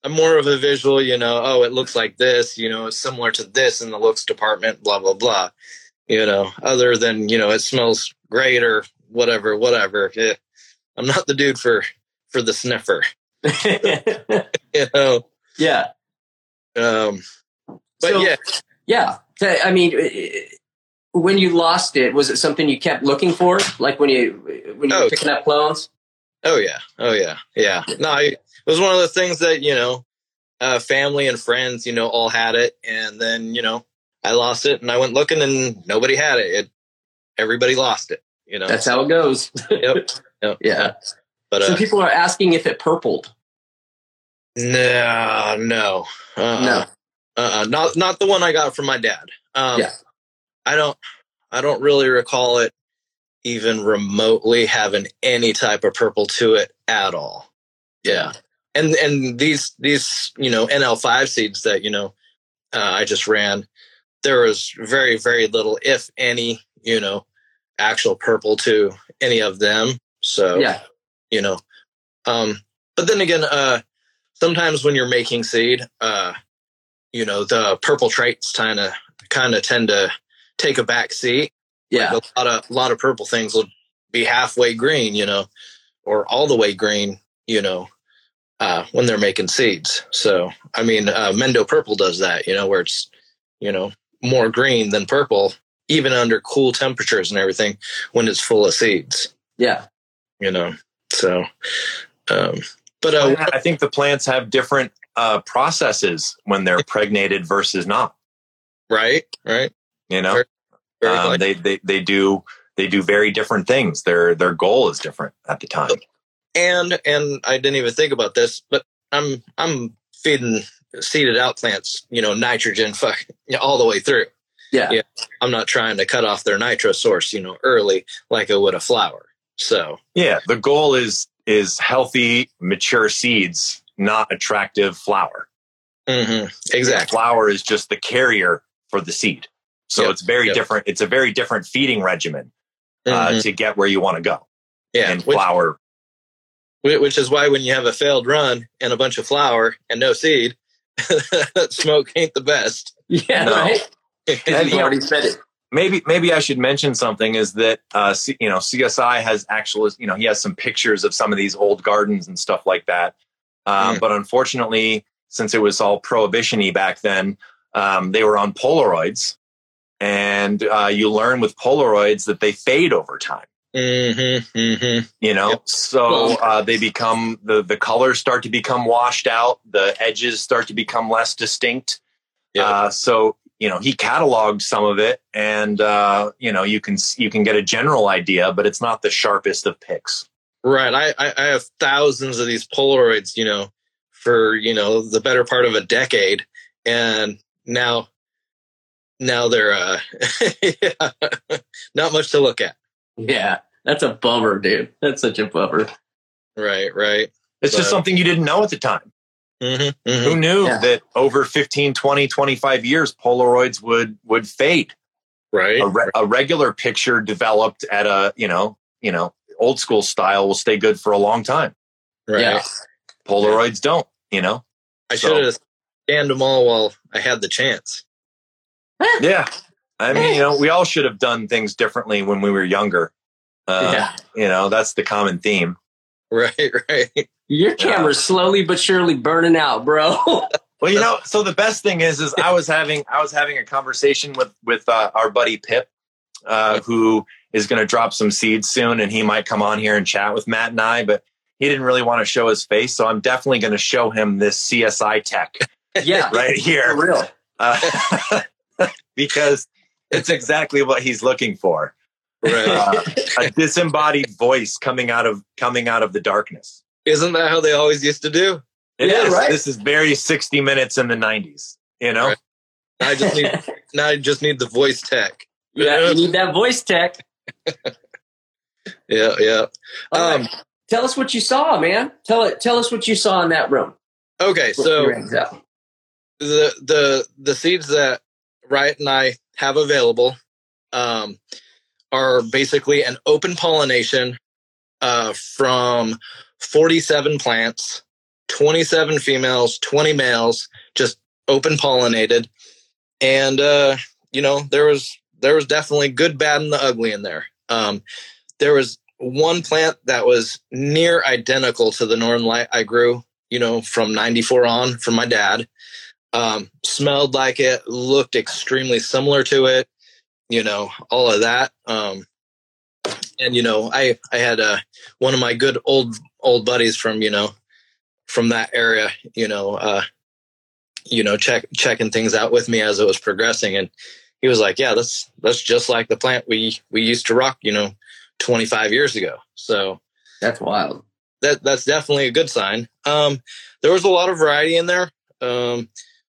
I'm more of a visual, you know, oh, it looks like this, you know, it's similar to this in the looks department, blah, blah, blah. You know, other than, you know, it smells great or whatever, whatever. Eh, I'm not the dude for for the sniffer. You know. yeah. Um but So- yeah, Yeah. I mean, when you lost it, was it something you kept looking for? Like when you when you Oh. were picking up clones? Oh yeah, oh yeah, yeah. No, I, it was one of the things that you know, uh, family and friends, you know, all had it, and then you know, I lost it, and I went looking, and nobody had it. it everybody lost it. You know. That's how it goes. yep. yep. yeah. But Some uh, people are asking if it purpled. No, no, uh, No. uh, not not the one I got from my dad. Um, Yeah. I don't, I don't really recall it even remotely having any type of purple to it at all. Yeah, and and these these you know NL five seeds that you know uh, I just ran, there was very very little, if any, you know, actual purple to any of them. So Yeah. you know, um, but then again, uh, sometimes when you're making seed, uh, you know, the purple traits kind of kind of tend to take a back seat. Yeah. Like a lot of a lot of purple things will be halfway green, you know, or all the way green, you know, uh, when they're making seeds. So I mean, uh, Mendo Purple does that, you know, where it's you know more green than purple, even under cool temperatures and everything when it's full of seeds, Yeah. you know. So, um, but uh, I think the plants have different uh, processes when they're pregnated versus not. right, right, You know, very um, they, they they do they do very different things. Their their goal is different at the time. and and I didn't even think about this, but I'm I'm feeding seeded out plants, you know, nitrogen fuck, all the way through. Yeah. Yeah. I'm not trying to cut off their nitro source, you know, early like I would a flower. So Yeah, the goal is is healthy, mature seeds, not attractive flower. mhm, exactly. Flower is just the carrier for the seed. So Yep, it's very yep. different. It's a very different feeding regimen uh, Mhm. to get where you want to go. yeah, and which, flower, which is why when you have a failed run and a bunch of flower and no seed, smoke ain't the best. Yeah. No. Right. And, You've you know, already said it. Maybe maybe I should mention something is that uh, C, you know CSI has actual you know he has some pictures of some of these old gardens and stuff like that. Um, Mm. But unfortunately, since it was all prohibition-y back then, um, they were on Polaroids, and uh, you learn with Polaroids that they fade over time. Mm-hmm, mm-hmm. You know, Yep. so uh, they become the the colors start to become washed out, the edges start to become less distinct. Yeah. Uh, so you know he cataloged some of it, and uh, you know you can you can get a general idea, but it's not the sharpest of picks. Right. I, I, I have thousands of these Polaroids, you know, for, you know, the better part of a decade. And now, now they're, uh, not much to look at. Yeah. That's a bummer, dude. That's such a bummer. Right. Right. It's just something you didn't know at the time. Mm-hmm, Who knew Yeah. that over 15, 20, 25 years, Polaroids would would fade? Right. A, re- a regular picture developed at a you know you know old school style will stay good for a long time. right. Yeah. Polaroids don't. You know. I So- should have scanned them all while I had the chance. Yeah. I mean, you know, we all should have done things differently when we were younger. Uh, yeah. You know, that's the common theme. Right. Right. Your camera's slowly but surely burning out, bro. Well, you know, so the best thing is, is I was having, I was having a conversation with, with uh, our buddy Pip, uh, who is going to drop some seeds soon and he might come on here and chat with Matt and I, but he didn't really want to show his face. So I'm definitely going to show him this CSI tech yeah. right here. For real. Uh, because it's exactly what he's looking for. Right. Uh, a disembodied voice coming out of coming out of the darkness. Isn't that how they always used to do? It is. Yeah, right. This is very 60 minutes in the 90s, you know? Right. I just need, now I just need the voice tech. yeah. You need that voice tech. Yeah. Yeah. All Um, right. Tell us what you saw, man. Tell it. Tell us what you saw in that room. okay. So, your eggs out. the the the seeds that Riot and I have available um, are basically an open pollination uh, from 47 plants, 27 females, 20 males, just open pollinated, and uh, you know there was there was definitely good, bad, and the ugly in there. Um, there was one plant that was near identical to the Northern Light I grew, you know, from 94 on from my dad um, smelled like it, looked extremely similar to it. you know, all of that. Um, and you know, I I had uh, one of my good old old buddies from you know from that area, you know, uh, you know, check checking things out with me as it was progressing, and he was like, "Yeah, that's that's just like the plant we we used to rock, you know, 25 years ago." So That's wild. that that's definitely a good sign. Um, there was a lot of variety in there. Um,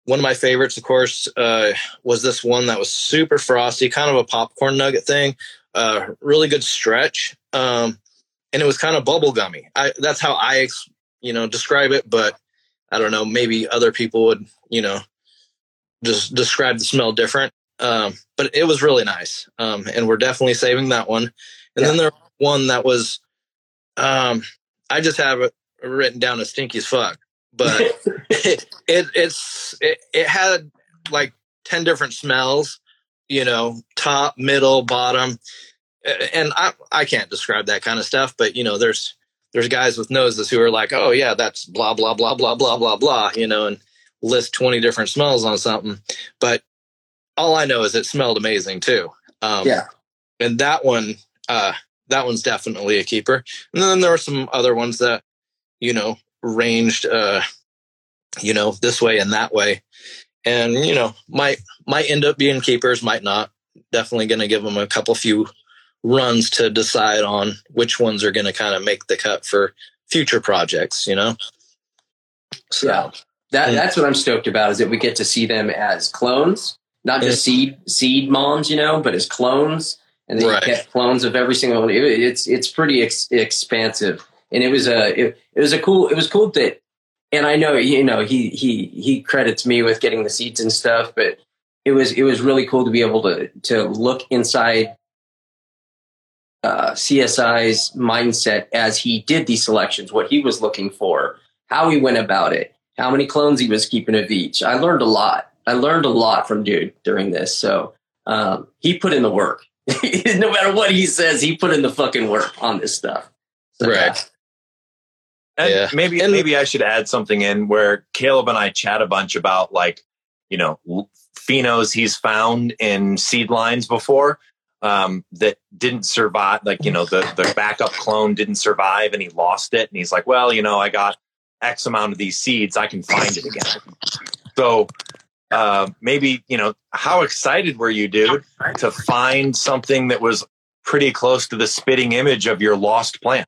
one of my favorites, of course, uh, was this one that was super frosty, kind of a popcorn nugget thing. Uh, really good stretch, um, and it was kind of bubblegummy. I, that's how I, you know, describe it. But I don't know. Maybe other people would, you know, just describe the smell different. Um, but it was really nice, um, and we're definitely saving that one. And then there was one that was um, I just have it written down as stinky as fuck, but it, it it's it, it had like 10 different smells, you know, top, middle, bottom. And I I can't describe that kind of stuff, but you know, there's there's guys with noses who are like, "Oh yeah, that's blah blah blah blah blah blah blah," you know, and list 20 different smells on something. But all I know is it smelled amazing too. Um, Yeah. and that one uh that one's definitely a keeper and then there were some other ones that you know ranged uh you know this way and that way and you know might might end up being keepers might not definitely going to give them a couple few runs to decide on which ones are going to kind of make the cut for future projects you know so Yeah. That Mm. that's what I'm stoked about is that we get to see them as clones, not just seed seed moms, you know, but as clones, and then Right. you get clones of every single one. It, it's it's pretty ex- expansive, and it was a it, it was a cool it was cool that, and I know you know he he he credits me with getting the seeds and stuff, but it was it was really cool to be able to to look inside uh, CSI's mindset as he did these selections, what he was looking for, how he went about it, how many clones he was keeping of each. I learned a lot. I learned a lot from dude during this. So um, he put in the work. no matter what he says, he put in the fucking work on this stuff. So, Right. And Yeah. maybe And- maybe I should add something in where Caleb and I chat a bunch about like, you know, phenos he's found in seed lines before um, that didn't survive. Like, you know, the the backup clone didn't survive and he lost it. And he's like, well, you know, I got X amount of these seeds. I can find it again. So uh, maybe you know, how excited were you, dude, to find something that was pretty close to the spitting image of your lost plant?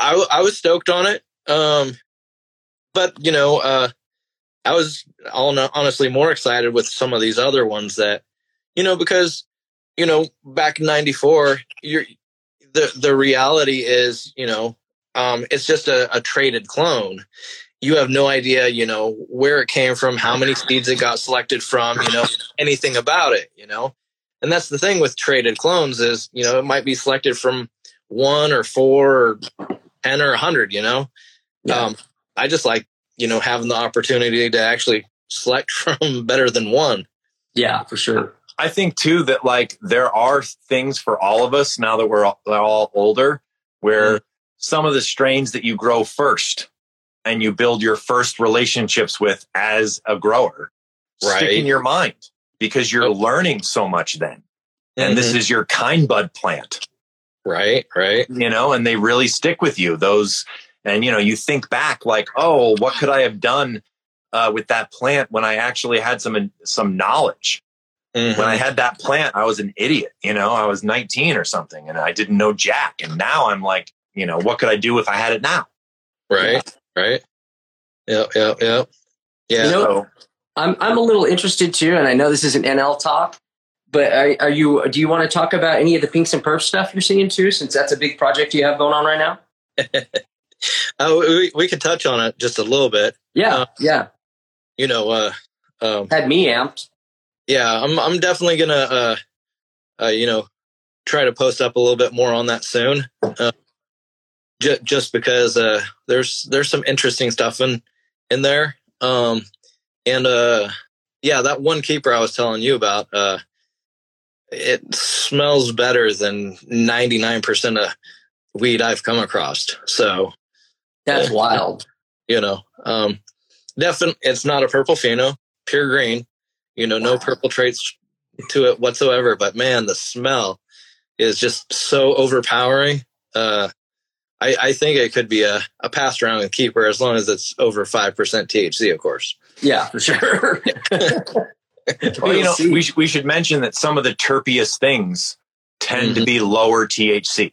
I, I was stoked on it. Um, but you know, uh, I was all honestly more excited with some of these other ones that, you know, because, you know, back in 94, you're, the, the reality is, you know, um, it's just a, a traded clone. You have no idea, you know, where it came from, how many seeds it got selected from, you know, anything about it, you know? And that's the thing with traded clones is, you know, it might be selected from one or four or 10 or 100 you know Yeah. um i just like you know having the opportunity to actually select from better than one yeah, for sure. I think too that like there are things for all of us now that we're all, we're all older where some of the strains that you grow first and you build your first relationships with as a grower stick Right. in your mind because you're Yep. learning so much then. And this Mhm. is your kind bud plant, right right you know, and they really stick with you. Those, and you know, you think back like, oh, what could I have done uh, with that plant when I actually had some some knowledge? Mhm. when I had that plant, I was an idiot. You know, I was 19 or something and I didn't know Jack. And now I'm like, you know, what could I do if I had it now? right right yep yep yep yeah You know- So I'm I'm a little interested too, and I know this isn't NL talk, but are, are you? Do you want to talk about any of the pinks and perp stuff you're seeing too? Since that's a big project you have going on right now. oh we, we could touch on it just a little bit Yeah, Uh, yeah. you know uh um Had me amped. yeah i'm i'm definitely gonna uh uh you know try to post up a little bit more on that soon uh, j- just because uh there's there's some interesting stuff in in there um and uh yeah that one keeper i was telling you about uh it smells better than 99% of weed i've come across so That's Yeah. wild. you know um definitely it's not a purple pheno pure green you know no purple traits to it whatsoever. But man, the smell is just so overpowering. Uh, I, I think it could be a, a passed around keeper as long as it's over 5% THC, of course. Yeah, for sure. Well, you know, we, sh- we should mention that some of the terpiest things tend to Mhm. be lower THC.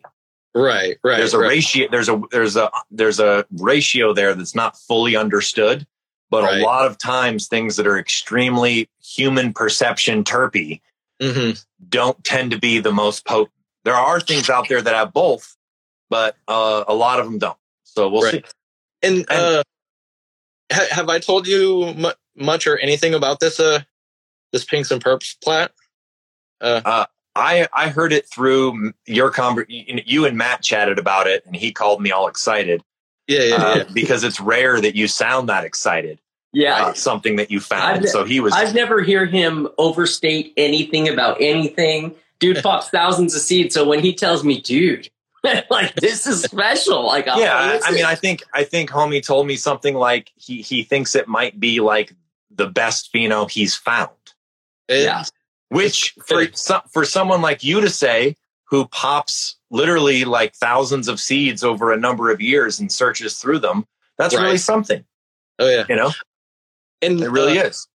Right, right. there's a right. ratio there's a there's a there's a ratio there that's not fully understood but Right. a lot of times things that are extremely human perception terpy Mhm. don't tend to be the most potent there are things out there that have both but uh, a lot of them don't so we'll Right. see And, uh, ha- have I told you mu- much or anything about this, uh, this Pinks and Perps plat? i i heard it through your conver- you and matt chatted about it and he called me all excited Yeah, yeah, uh, yeah. because it's rare that you sound that excited yeah. about something that you found I've- so he was I've never hear him overstate anything about anything. Dude pops thousands of seeds, so when he tells me, dude, like this is special, like I'll yeah I- I listen. mean i think i think homie told me something like he he thinks it might be like the best pheno he's found It- yeah. which for some, for someone like you to say who pops literally like thousands of seeds over a number of years and searches through them that's Right. really something Oh yeah. you know And it really uh, is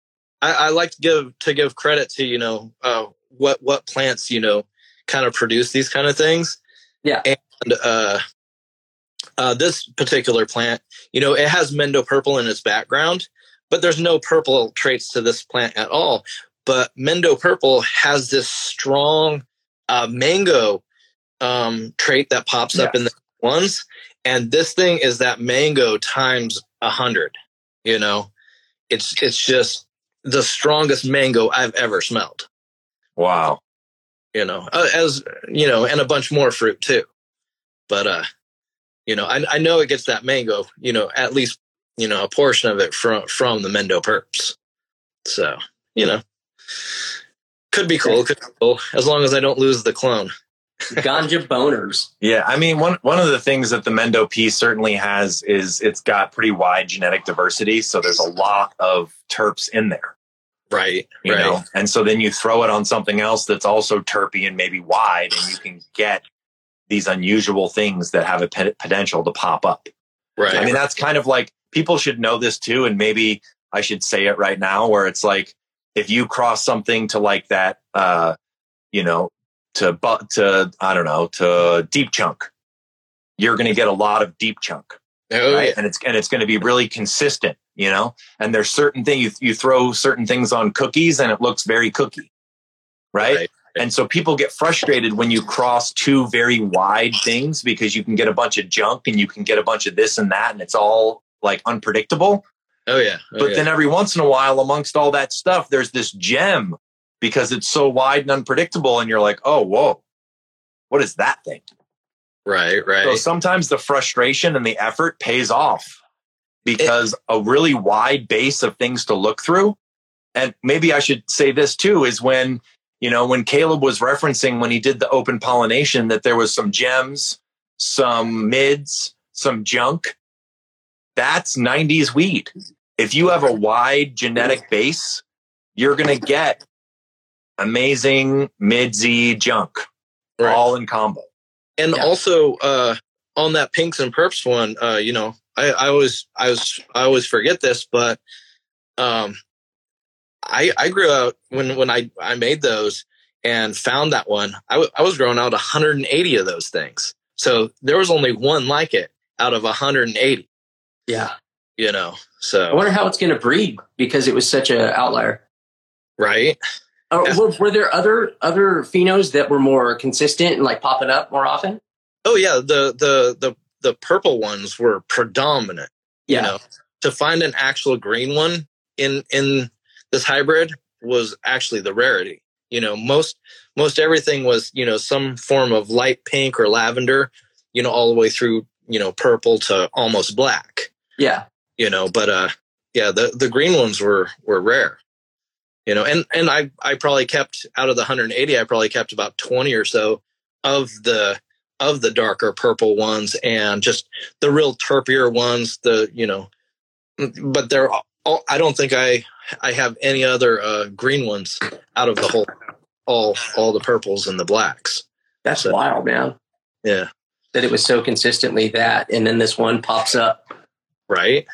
I, I like to give to give credit to you know uh, what what plants you know kind of produce these kind of things. Yeah. And uh, uh, this particular plant, you know, it has Mendo purple in its background, but there's no purple traits to this plant at all. But Mendo purple has this strong uh, mango um, trait that pops up in the ones, and this thing is that mango times a hundred. You know, it's it's just the strongest mango I've ever smelled. wow You know, uh, as you know, and a bunch more fruit too. But uh, you know, I, I know it gets that mango. You know, at least you know a portion of it from from the Mendo Perps. So you know, could be cool. Could be cool as long as I don't lose the clone. Ganja boners. yeah i mean one one of the things that the mendo piece certainly has is it's got pretty wide genetic diversity so there's a lot of terps in there Right. you right. know and so then you throw it on something else that's also terpy and maybe wide and you can get these unusual things that have a potential to pop up Right. i mean that's kind of like people should know this too and maybe i should say it right now where it's like if you cross something to like that uh you know to but to i don't know to deep chunk you're going to get a lot of deep chunk oh, right? yeah. And it's and it's going to be really consistent, you know. And there's certain things you, you throw certain things on cookies, and it looks very cookie, right? Right. And so people get frustrated when you cross two very wide things because you can get a bunch of junk and you can get a bunch of this and that, and it's all like unpredictable. Oh yeah. Oh, But yeah. then every once in a while, amongst all that stuff, there's this gem because it's so wide and unpredictable, and you're like, oh, whoa, what is that thing? right. Right. So sometimes the frustration and the effort pays off because a really wide base of things to look through. And maybe I should say this too is when, you know, when Caleb was referencing when he did the open pollination that there was some gems, some mids, some junk. That's 90s weed. If you have a wide genetic base, you're going to get amazing mid Z junk Right. all in combo. and Yeah. also uh on that pinks and perps one uh you know i i always i was i always forget this but um i i grew out when when i i made those and found that one I I was growing out 180 of those things so there was only one like it out of 180 Yeah. you know I wonder how it's going to breed because it was such a outlier. right Oh, Yeah. were, were there other other phenos that were more consistent and like popping up more often? oh yeah the the the the purple ones were predominant Yeah. you know to find an actual green one in in this hybrid was actually the rarity you know most most everything was you know some form of light pink or lavender you know all the way through you know purple to almost black Yeah. You know but uh yeah the the green ones were were rare you know and and i i probably kept out of the 180 i probably kept about 20 or so of the of the darker purple ones and just the real terpier ones the you know but they're all i don't think i i have any other uh green ones out of the whole all all the purples and the blacks. That's So- wild, man. Yeah. That it was so consistently that, and then this one pops up. Right.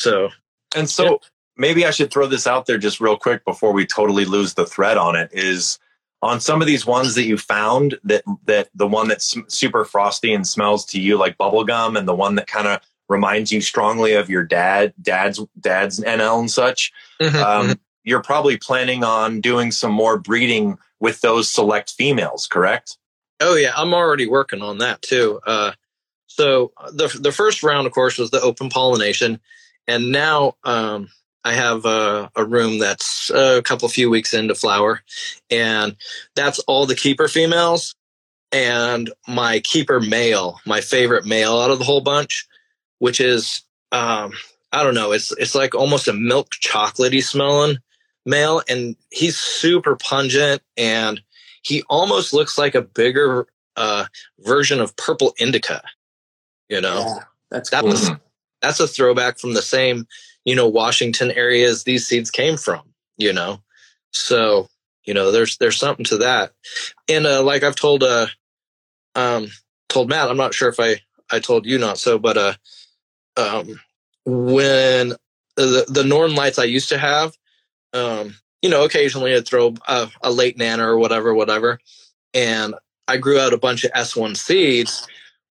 So And so maybe I should throw this out there just real quick before we totally lose the thread on it is on some of these ones that you found that that the one that's super frosty and smells to you like bubblegum and the one that kind of reminds you strongly of your dad dad's dad's NL and such um, you're probably planning on doing some more breeding with those select females correct? Oh yeah, I'm already working on that too. Uh, so the the first round, of course, was the open pollination, and now um, I have a, a room that's a couple few weeks into flower, and that's all the keeper females, and my keeper male, my favorite male out of the whole bunch, which is um, I don't know, it's it's like almost a milk chocolatey smelling male, and he's super pungent and he almost looks like a bigger uh, version of purple indica. You know, Yeah, that's that cool. was that's a throwback from the same you know Washington areas these seeds came from. You know, so you know there's there's something to that. And uh, like I've told uh um told Matt, I'm not sure if I I told you not so, but uh um when the the Northern lights I used to have um you know, occasionally I'd throw a, a late nana or whatever, whatever. And I grew out a bunch of S1 seeds.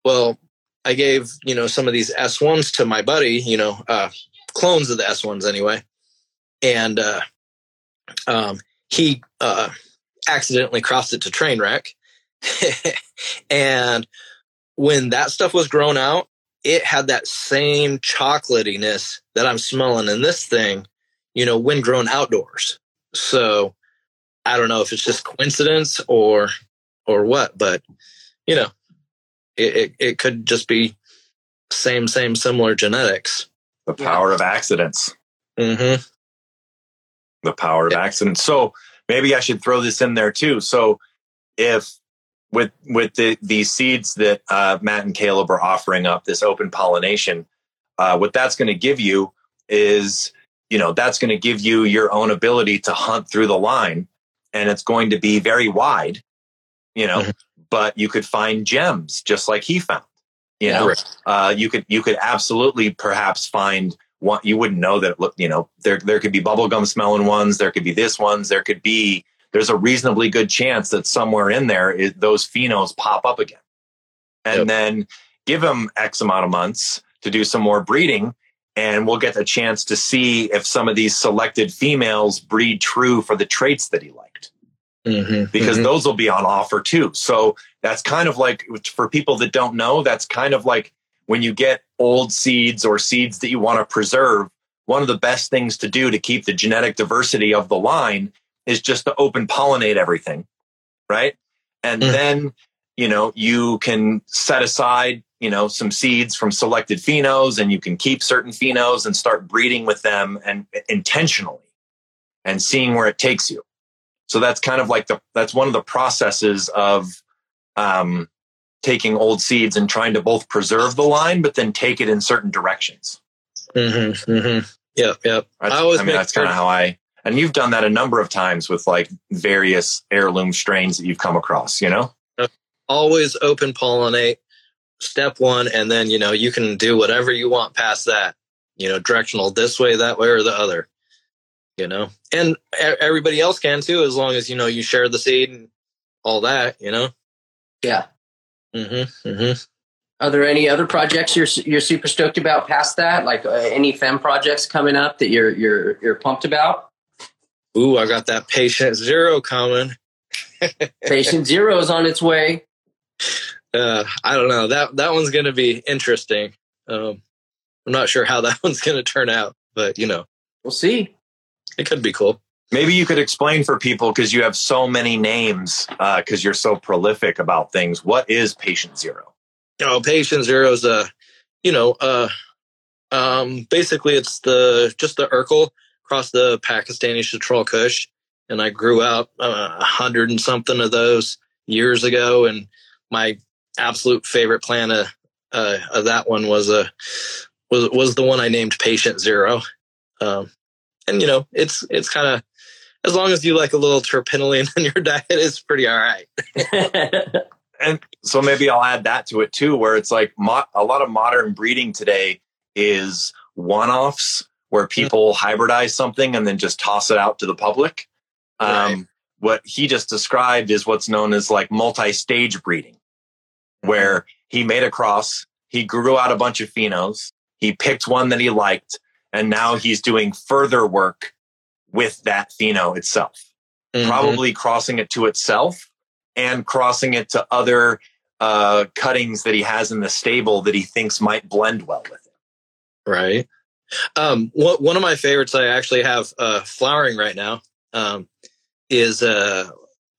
Well, I gave, you know, some of these S1s to my buddy, you know, uh, clones of the S1s anyway. And uh, um, he uh, accidentally crossed it to train wreck. and when that stuff was grown out, it had that same chocolatiness that I'm smelling in this thing, you know, when grown outdoors. So I don't know if it's just coincidence or or what, but you know, it, it, it could just be same, same, similar genetics. the power of accidents Mm-hmm. the power of accidents. So maybe I should throw this in there too. So if with with the these seeds that uh, Matt and Caleb are offering up, this open pollination, uh, what that's going to give you is you know that's going to give you your own ability to hunt through the line, and it's going to be very wide, you know. But you could find gems just like he found. You know, Right. uh, you could you could absolutely perhaps find one you wouldn't know that it look you know there there could be bubblegum smelling ones there could be this ones there could be there's a reasonably good chance that somewhere in there is, those phenos pop up again and Yep. then give them x amount of months to do some more breeding and we'll get a chance to see if some of these selected females breed true for the traits that he liked Mm-hmm. because those will be on offer too. So that's kind of like for people that don't know, that's kind of like when you get old seeds or seeds that you want to preserve. One of the best things to do to keep the genetic diversity of the line is just to open pollinate everything, right? And Mm. then, you know, you can set aside, you know, some seeds from selected phenos and you can keep certain phenos and start breeding with them and intentionally and seeing where it takes you. So that's kind of like the that's one of the processes of um, taking old seeds and trying to both preserve the line, but then take it in certain directions. Mm-hmm. Mm-hmm. Yep. Yep. That's, I always I mean, make that's kind of how I. And you've done that a number of times with like various heirloom strains that you've come across. You know, Always open pollinate. Step one, and then you know you can do whatever you want past that. You know, directional this way, that way, or the other. You know, and everybody else can too, as long as you know you share the seed and all that. You know. Yeah. Mm-hmm. Mm-hmm. Are there any other projects you're you're super stoked about past that? Like uh, any fem projects coming up that you're you're you're pumped about? Ooh, I got that patient zero coming. Patient Zero is on its way. uh, I don't know that that one's going to be interesting. Um, I'm not sure how that one's going to turn out, but you know, We'll see. It could be cool. maybe you could explain for people because you have so many names because you're so prolific about things. What is Patient Zero? Oh, patient zero is a, you know, uh, um, basically it's the just the Urkel across the Pakistani Chitral Kush, and I grew out uh, a hundred and something of those years ago, and my absolute favorite plant of, uh, of that one was a was was the one I named Patient Zero, um, and you know it's it's kind of as long as you like a little terpinolene in your diet, it's pretty all right. and so maybe I'll add that to it too, where it's like mo- a lot of modern breeding today is one offs where people hybridize something and then just toss it out to the public. Um, Right. What he just described is what's known as like multi stage breeding, where he made a cross, he grew out a bunch of phenos, he picked one that he liked, and now he's doing further work with that pheno itself Mhm. probably crossing it to itself and crossing it to other uh, cuttings that he has in the stable that he thinks might blend well with it. Right. Um, one, one of my favorites I actually have uh, flowering right now um, is uh,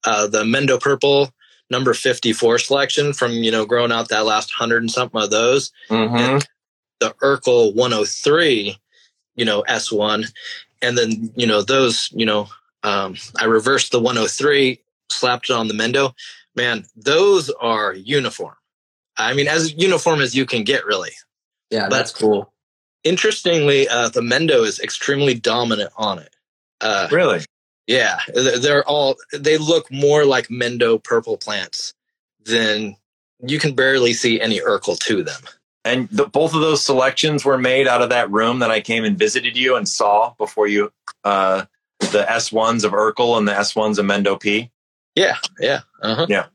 uh, the Mendo Purple number 54 selection from, you know, growing out that last hundred and something of those. Mm-hmm. The Urkel 103, you know, S1. And then, you know, those, you know, um, I reversed the 103, slapped it on the Mendo. Man, those are uniform. I mean, as uniform as you can get, really. yeah, that's cool. interestingly, uh, the Mendo is extremely dominant on it. Uh, Really? yeah, they're they're all they look more like Mendo purple plants than you can barely see any Urkel to them. And the, both of those selections were made out of that room that I came and visited you and saw before you, uh, the S1s of Urkel and the S1s of Mendo P. Yeah, yeah, uh huh, Yeah.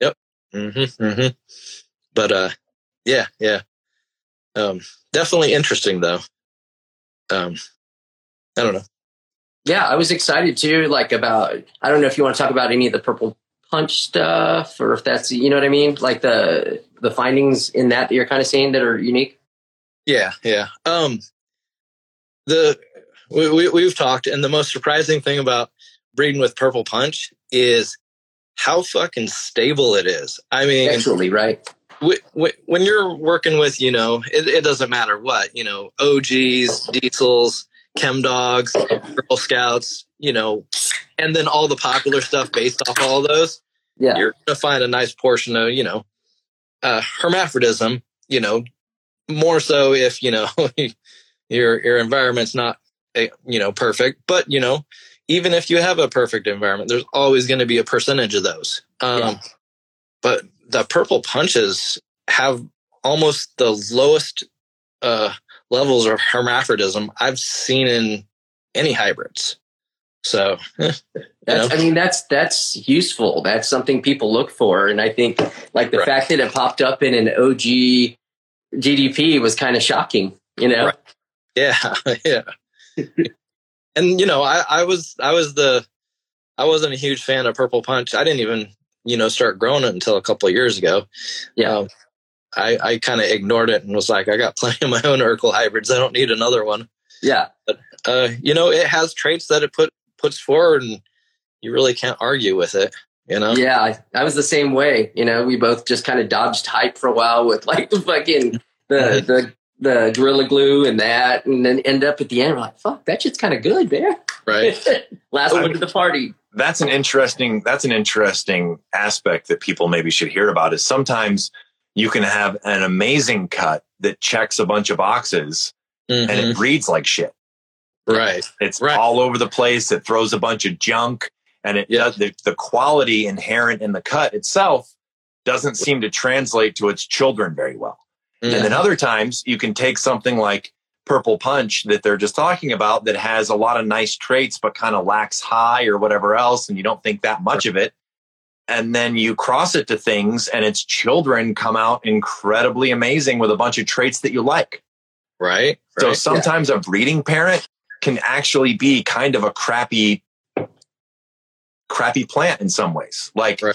yep, mm-hmm, mm-hmm. But uh, yeah, yeah, um, definitely interesting though. Um, I don't know. Yeah, I was excited too. Like about, I don't know if you want to talk about any of the purple punch stuff, or if that's you know what I mean, like the the findings in that that you're kind of seeing that are unique. Yeah, yeah. Um, the we, we we've talked, and the most surprising thing about breeding with Purple Punch is how fucking stable it is. I mean, Actually, right? when you're working with, you know, it, it doesn't matter what, you know, OGs, diesels, chem dogs, Girl Scouts, you know, and then all the popular stuff based off all those Yeah, you're going to find a nice portion of, you know, uh, hermaphrodism, you know, more so if, you know, your, your environment's not, eh, you know, perfect, but, you know, even if you have a perfect environment, there's always going to be a percentage of those. Um, Yeah. but the purple punches have almost the lowest, uh, levels of hermaphrodism I've seen in any hybrids. So, That's, know? I mean, that's that's useful. That's something people look for, and I think like the Right. fact that it popped up in an OG GDP was kind of shocking. You know, Right. Yeah, yeah. and you know, I, I was I was the I wasn't a huge fan of Purple Punch. I didn't even you know start growing it until a couple of years ago. Yeah. Um, I I kind of ignored it and was like, I got plenty of my own Urkel hybrids. I don't need another one. yeah, Uh, you know, it has traits that it put puts forward, and you really can't argue with it. You know. yeah. I, I was the same way. You know, we both just kind of dodged hype for a while with like the fucking the Mhm. the the gorilla glue and that, and then end up at the end, we're like, fuck, that shit's kind of good, man. Right. Last one to the party. that's an interesting that's an interesting aspect that people maybe should hear about is sometimes you can have an amazing cut that checks a bunch of boxes and Mhm. it reads like shit Right. it's Right. all over the place it throws a bunch of junk and it Yeah. does the, the quality inherent in the cut itself doesn't seem to translate to its children very well Mhm. and then other times you can take something like Purple Punch that they're just talking about that has a lot of nice traits, but kind of lacks high or whatever else, and you don't think that much of it. And then you cross it to things, and its children come out incredibly amazing with a bunch of traits that you like. Right. So right. sometimes a breeding parent can actually be kind of a crappy, crappy plant in some ways. Like Right.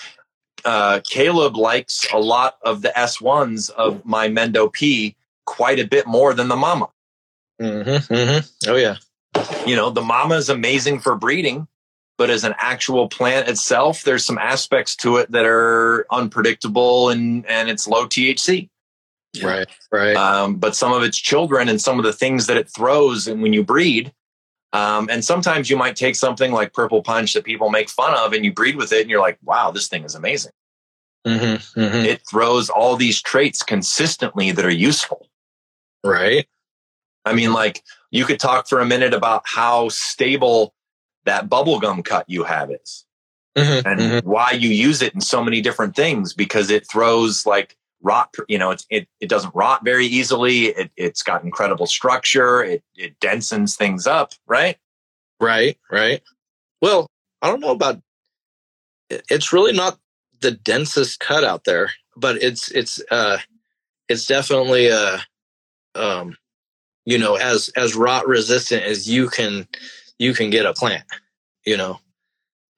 uh, Caleb likes a lot of the S1s of my Mendo P quite a bit more than the mama. Mm-hmm, mm-hmm. Oh yeah. You know, the mama is amazing for breeding, but as an actual plant itself, there's some aspects to it that are unpredictable and and it's low THC. Right. Right. um, but some of its children and some of the things that it throws and when you breed um, and sometimes you might take something like purple punch that people make fun of and you breed with it and you're like wow this thing is amazing mm-hmm, mm-hmm. it throws all these traits consistently that are useful Right. i mean like you could talk for a minute about how stable that bubblegum cut you have is Mhm, and mhm. why you use it in so many different things because it throws like rot you know it's, it, it doesn't rot very easily it, it's got incredible structure it, it densens things up right Right, right. Well, I don't know about. It's really not the densest cut out there, but it's it's uh it's definitely uh um you know as as rot resistant as you can you can get a plant. You know,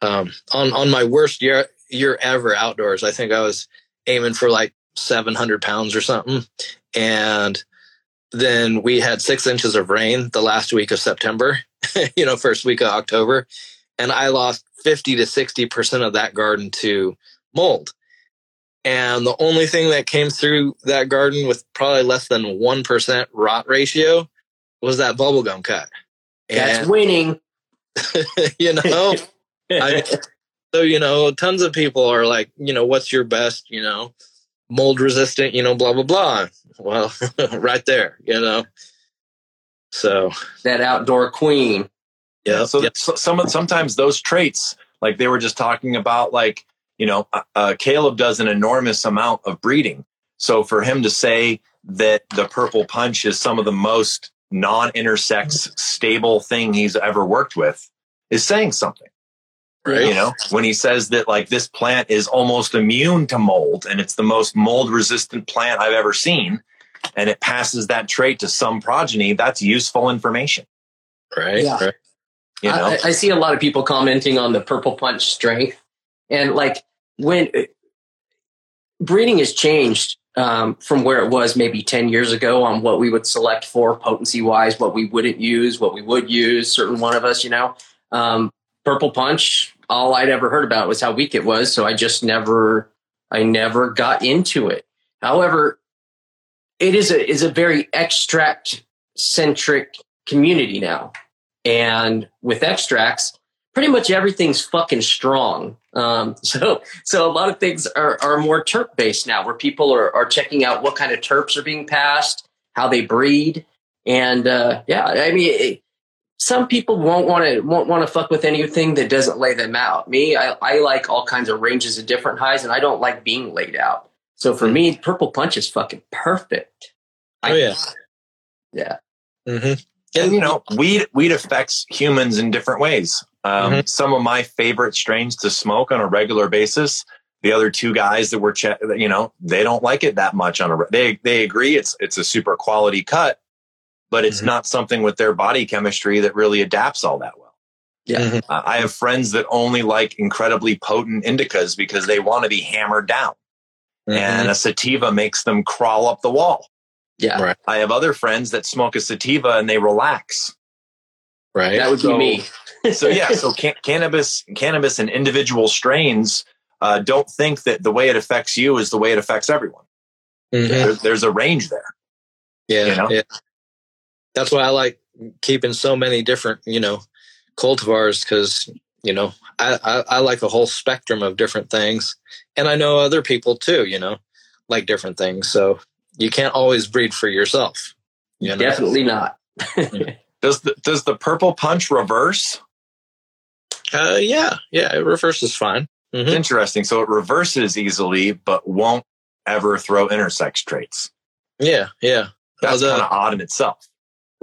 um on on my worst year year ever outdoors, I think I was aiming for like seven hundred pounds or something, and then we had six inches of rain the last week of September you know, first week of October. And I lost 50 to 60% of that garden to mold. And the only thing that came through that garden with probably less than 1% rot ratio was that bubblegum cut. That's And, winning. you know, I, so, you know, tons of people are like, you know, what's your best, you know, mold resistant, you know, blah, blah, blah. Well, right there, you know. So, that outdoor queen. yeah. so, yeah. so some of sometimes those traits like they were just talking about like you know uh, uh, caleb does an enormous amount of breeding so for him to say that the purple punch is some of the most non-intersex stable thing he's ever worked with is saying something Right. you know when he says that like this plant is almost immune to mold and it's the most mold resistant plant i've ever seen and it passes that trait to some progeny that's useful information Right. Yeah. right. you know I, I see a lot of people commenting on the purple punch strength, and like when breeding has changed um, from where it was maybe ten years ago on what we would select for potency wise, what we wouldn't use, what we would use. Certain one of us, you know, um, purple punch. All I'd ever heard about was how weak it was, so I just never, I never got into it. However, it is a is a very extract centric community now. And with extracts, pretty much everything's fucking strong. Um, so, so a lot of things are, are more terp based now, where people are, are checking out what kind of terps are being passed, how they breed, and uh, yeah, I mean, it, some people won't want to won't want to fuck with anything that doesn't lay them out. Me, I, I like all kinds of ranges of different highs, and I don't like being laid out. So for me, purple punch is fucking perfect. Oh, yeah. yeah. hmm and you know weed weed affects humans in different ways um, some of my favorite strains to smoke on a regular basis the other two guys that were che- you know they don't like it that much on a re- they they agree it's it's a super quality cut but it's Mhm. not something with their body chemistry that really adapts all that well Yeah. Mhm. uh, i have friends that only like incredibly potent indicas because they want to be hammered down Mm-hmm. and a sativa makes them crawl up the wall Yeah. Right. i have other friends that smoke a sativa and they relax right. That would So- be me. so yeah, so can- cannabis, cannabis, and individual strains uh, don't think that the way it affects you is the way it affects everyone. Mhm. There, there's a range there. Yeah, you know? yeah. That's why I like keeping so many different, you know, cultivars because you know I, I I like a whole spectrum of different things, and I know other people too, you know, like different things. So you can't always breed for yourself. You know? Definitely not. Does the does the purple punch reverse? Uh, yeah, yeah. It reverses fine. It's Mhm. interesting. So it reverses easily, but won't ever throw intersex traits. Yeah, yeah. That's the- kind of odd in itself.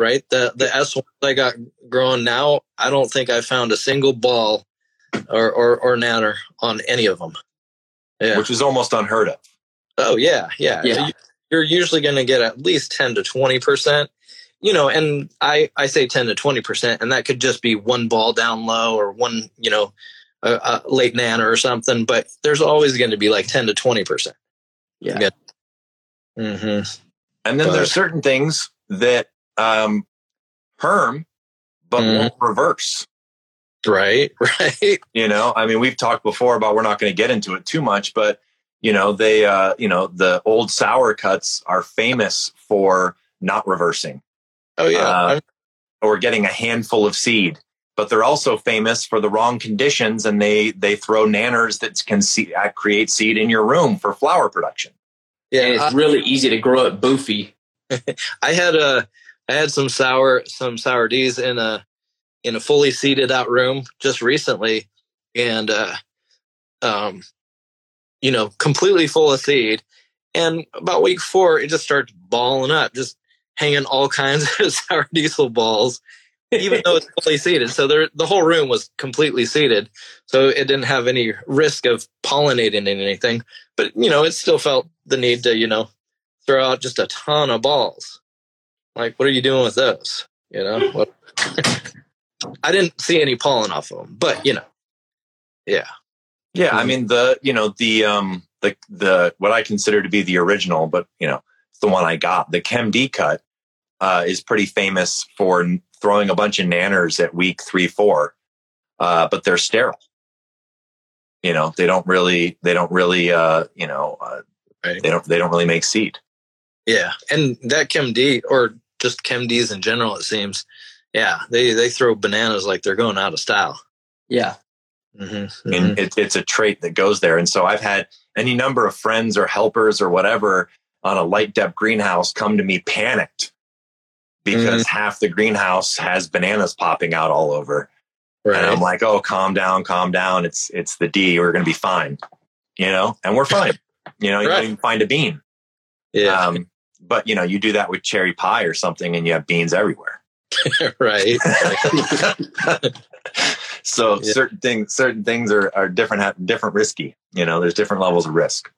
Right? The the S one I got growing now, I don't think I found a single ball or or, or natter on any of them. Yeah. which is almost unheard of. oh yeah, yeah. Yeah. You- You're usually going to get at least ten to twenty percent. You know, and I I say ten to twenty percent, and that could just be one ball down low or one you know a, a late nanner or something. But there's always going to be like ten to twenty percent. Yeah. Yeah. Mm-hmm. And then But- there's certain things that um, perm, but Mhm. won't reverse. Right. Right. You know, I mean, we've talked before about we're not going to get into it too much, but you know, they, uh, you know, the old sour cuts are famous for not reversing Oh yeah. Uh, or getting a handful of seed. But they're also famous for the wrong conditions, and they they throw nanners that can see, uh, create seed in your room for flower production. yeah. and it's really easy to grow it boofy. I had a I had some sour some sour D's in a in a fully seated out room just recently, and uh, um, you know, completely full of seed. And about week four, it just starts balling up, just hanging all kinds of sour diesel balls, even though it's fully seated. So there, the whole room was completely seated, so it didn't have any risk of pollinating anything. But you know, it still felt the need to, you know, throw out just a ton of balls. Like, what are you doing with those? You know, what? I didn't see any pollen off of them, but you know, yeah, Yeah, I mean the you know the um the the what I consider to be the original, but you know it's the one I got. The Chem D cut uh, is pretty famous for throwing a bunch of nanners at week three four, uh, but they're sterile. You know they don't really they don't really uh, you know uh, right. they don't they don't really make seed. Yeah, and that Chem D or just Chem Ds in general, it seems. Yeah, they they throw bananas like they're going out of style. Yeah. Mm-hmm. I mean, it, it's a trait that goes there. And so I've had any number of friends or helpers or whatever on a light dep greenhouse come to me panicked because half the greenhouse has bananas popping out all over. right. And I'm like, oh, calm down, calm down. It's it's the D. We're going to be fine, you know, and we're fine. You know, you Right. don't even find a bean. yeah, Um, but you know, you do that with cherry pie or something, and you have beans everywhere. right. so Yeah. certain things, certain things are are different, different risky. You know, there's different levels of risk.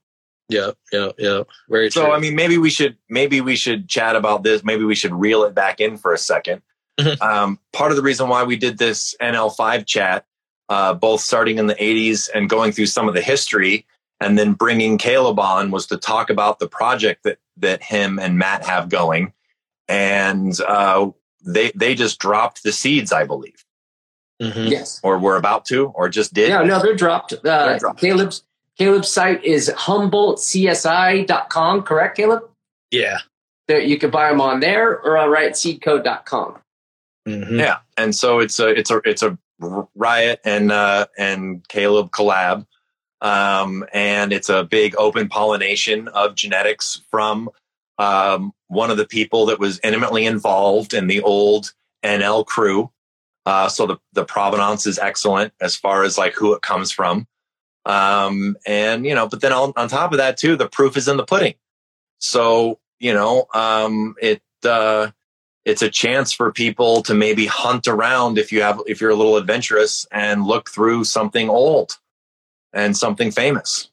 Yeah, yeah, yeah. Very true. So I mean, maybe we should maybe we should chat about this. Maybe we should reel it back in for a 2nd Mhm. Um, part of the reason why we did this NL5 chat, uh, both starting in the 80s and going through some of the history, and then bringing Caleb on, was to talk about the project that that him and Matt have going, and uh, they they just dropped the seeds, I believe, Mhm. Yes. or were about to, or just did. No, no, they're dropped. Uh, They're dropped. Caleb's Caleb's site is humboldtcsi.com, correct, Caleb? yeah, There, you can buy them on there or on riotseedco.com. Mhm. Yeah, and so it's a it's a it's a riot and uh, and Caleb collab, um, and it's a big open pollination of genetics from um, one of the people that was intimately involved in the old NL crew. Uh, so the the provenance is excellent as far as like who it comes from, um, and you know, but then on, on top of that too, the proof is in the pudding. So you know, um, it. Uh, it's a chance for people to maybe hunt around if you have if you're a little adventurous and look through something old and something famous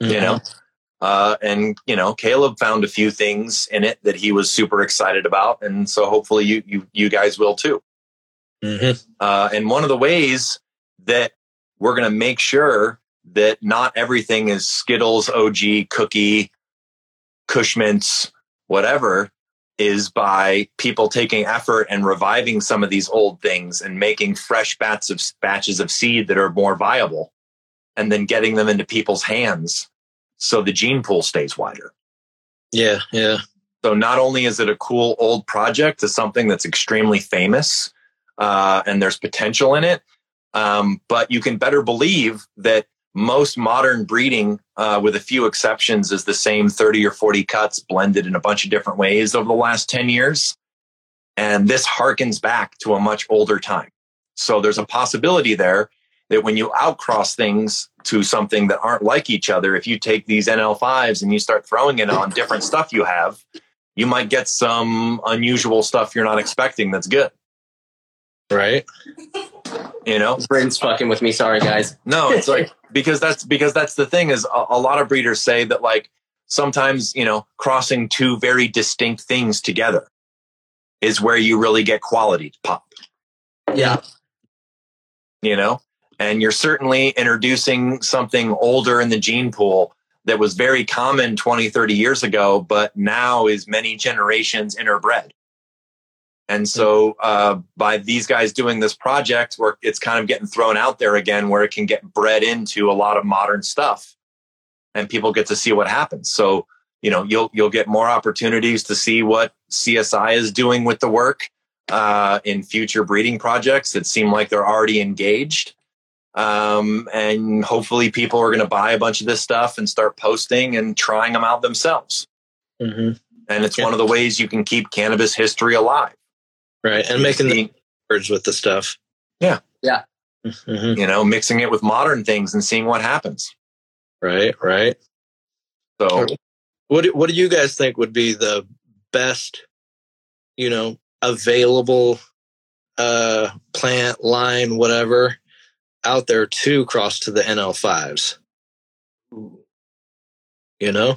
you know? Uh, and you know caleb found a few things in it that he was super excited about and so hopefully you you, you guys will too. Mhm. uh, and one of the ways that we're going to make sure that not everything is skittles og cookie kushmints whatever is by people taking effort and reviving some of these old things and making fresh bats of batches of seed that are more viable and then getting them into people's hands so the gene pool stays wider. Yeah, yeah. So not only is it a cool old project, it's something that's extremely famous uh, and there's potential in it. Um, but you can better believe that most modern breeding, uh, with a few exceptions, is the same 30 or 40 cuts blended in a bunch of different ways over the last 10 years. And this harkens back to a much older time. So there's a possibility there that when you outcross things to something that aren't like each other, if you take these NL5s and you start throwing it on different stuff you have, you might get some unusual stuff you're not expecting that's good. Right. You know? Bryn's fucking with me. Sorry, guys. No, it's like because that's because that's the thing is a, a lot of breeders say that like sometimes, you know, crossing two very distinct things together is where you really get quality to pop. Yeah. you know and you're certainly introducing something older in the gene pool that was very common 20 30 years ago but now is many generations interbred and so uh, by these guys doing this project where it's kind of getting thrown out there again where it can get bred into a lot of modern stuff. And people get to see what happens. So you know you'll you'll get more opportunities to see what csi is doing with the work uh, in future breeding projects that seem like they're already engaged. Um, and hopefully people are going to buy a bunch of this stuff and start posting and trying them out themselves. hmm And it's Yeah. one of the ways you can keep cannabis history alive. Right. And making the Being- words with the stuff. Mhm. you know, mixing it with modern things and seeing what happens. Right, right. So What do- What do you guys think would be the best, you know, available uh plant line, whatever, out there to cross to the NL fives? You know,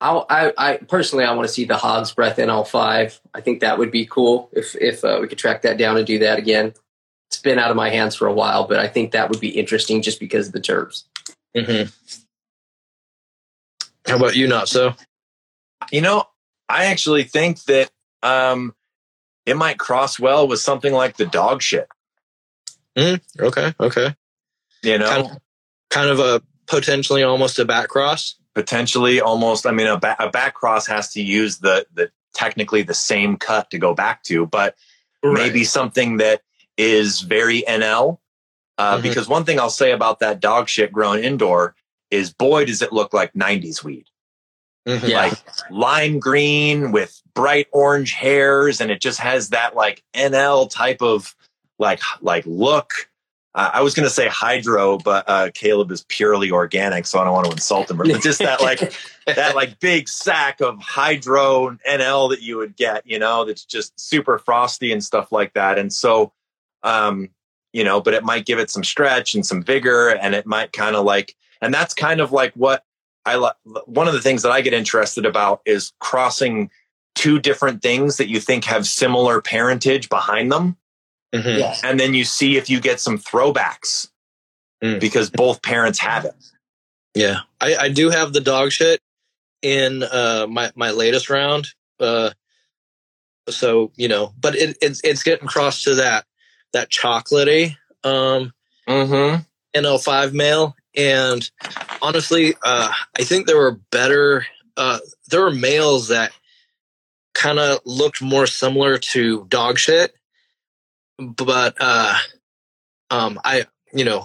I, I, I personally, I want to see the Hog's Breath NL5. I think that would be cool if if uh, we could track that down and do that again. It's been out of my hands for a while, but I think that would be interesting just because of the terms. mm-hmm. how about you? Not so. You know, I actually think that um, it might cross well with something like the dog shit. Okay, okay. You know, Kind of, kind of a potentially almost a back cross. potentially almost. I mean, a, ba- a back cross has to use the the technically the same cut to go back to, but maybe something that is very NL. Uh, Mhm. Because one thing I'll say about that dog shit grown indoor is, boy, does it look like '90s weed. Mhm. Yeah. like lime green with bright orange hairs and it just has that like nl type of like like look uh, i was going to say hydro but uh, caleb is purely organic so i don't want to insult him but just that like that like big sack of hydro nl that you would get you know that's just super frosty and stuff like that and so um you know but it might give it some stretch and some vigor and it might kind of like and that's kind of like what I like one of the things that I get interested about is crossing two different things that you think have similar parentage behind them. Mhm. Yes. And then you see if you get some throwbacks Mm. because both parents have it. Yeah, I, I do have the dog shit in uh, my my latest round. Uh, so you know, but it, it's it's getting crossed to that that chocolatey um, Mm-hmm. NL5 male, and honestly, uh, I think there were better. Uh, there were males that kind of looked more similar to dog shit, but uh, um, I you know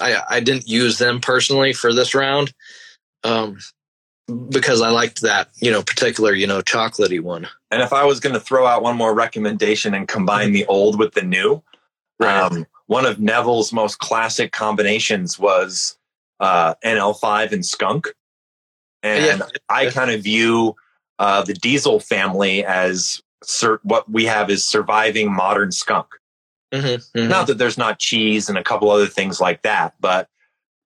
I I didn't use them personally for this round, um, because I liked that you know particular you know chocolatey one. And if I was going to throw out one more recommendation and combine the old with the new, Right. um, one of Nevil's most classic combinations was uh, NL5 and skunk. And Yeah. I kind of view uh, the Diesel family as sur- what we have is surviving modern skunk. Mm-hmm, Not that there's not cheese and a couple other things like that, but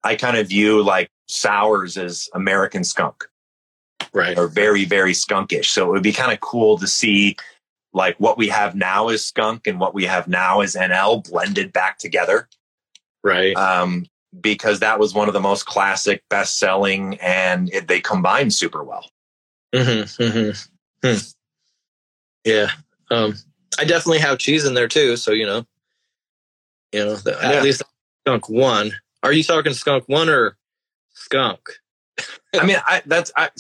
I kind of view like sours as American skunk right. or very, very skunkish. So it would be kind of cool to see like what we have now is skunk and what we have now is NL blended back together. Right. Um, because that was one of the most classic, best selling, and it, they combine super well. Mm-hmm, mm-hmm. Hmm. Yeah. Um, I definitely have cheese in there too. So, you know, you know, the, Yeah. at least skunk one. Are you talking skunk one or skunk? I mean, I, that's I,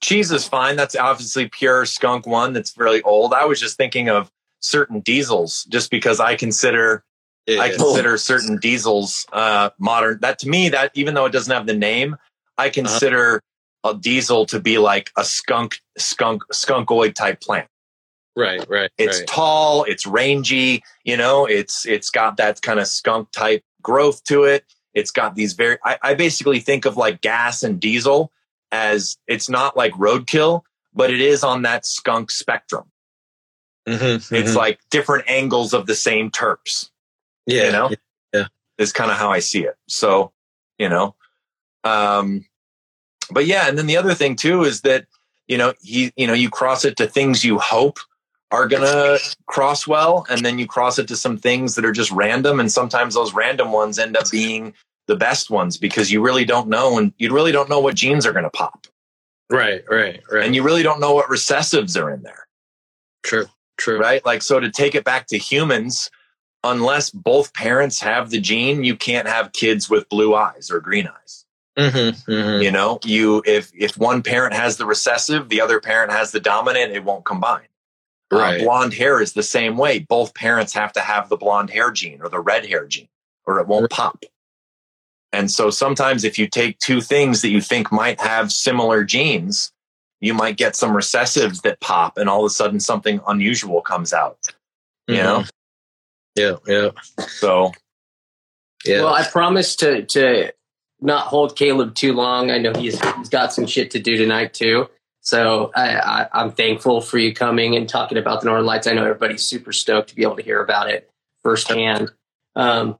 cheese is fine. That's obviously pure skunk one. That's really old. I was just thinking of certain diesels, just because I consider Yeah. I consider certain diesels uh, modern. That to me, that even though it doesn't have the name, I Uh-huh. consider a diesel to be like a skunk, skunk, skunkoid type plant. Right, right. It's right. tall, it's rangy, you know, it's it's got that kind of skunk type growth to it. It's got these very. I, I basically think of like gas and diesel as it's not like roadkill, but it is on that skunk spectrum. Mhm, It's mhm. like different angles of the same terps. yeah, you know? yeah. is kind of how I see it. So, you know, um, but yeah, and then the other thing too is that you know he, you know, you cross it to things you hope are gonna cross well, and then you cross it to some things that are just random, and sometimes those random ones end up being the best ones because you really don't know, and you really don't know what genes are gonna pop, Right, right, right. and you really don't know what recessives are in there. true, true. right? Like, so to take it back to humans, unless both parents have the gene, you can't have kids with blue eyes or green eyes. Mm-hmm, mm-hmm. You know, you if if one parent has the recessive, the other parent has the dominant, it won't combine. Uh, blonde hair is the same way. Both parents have to have the blonde hair gene or the red hair gene, or it won't pop. And so sometimes if you take two things that you think might have similar genes, you might get some recessives that pop, and all of a sudden something unusual comes out. You Mhm. know, Yeah, yeah, So yeah. Well, I promise to to not hold Caleb too long. I know he's he's got some shit to do tonight too. So I, I, I'm thankful for you coming and talking about the Northern Lights. I know everybody's super stoked to be able to hear about it firsthand. Um,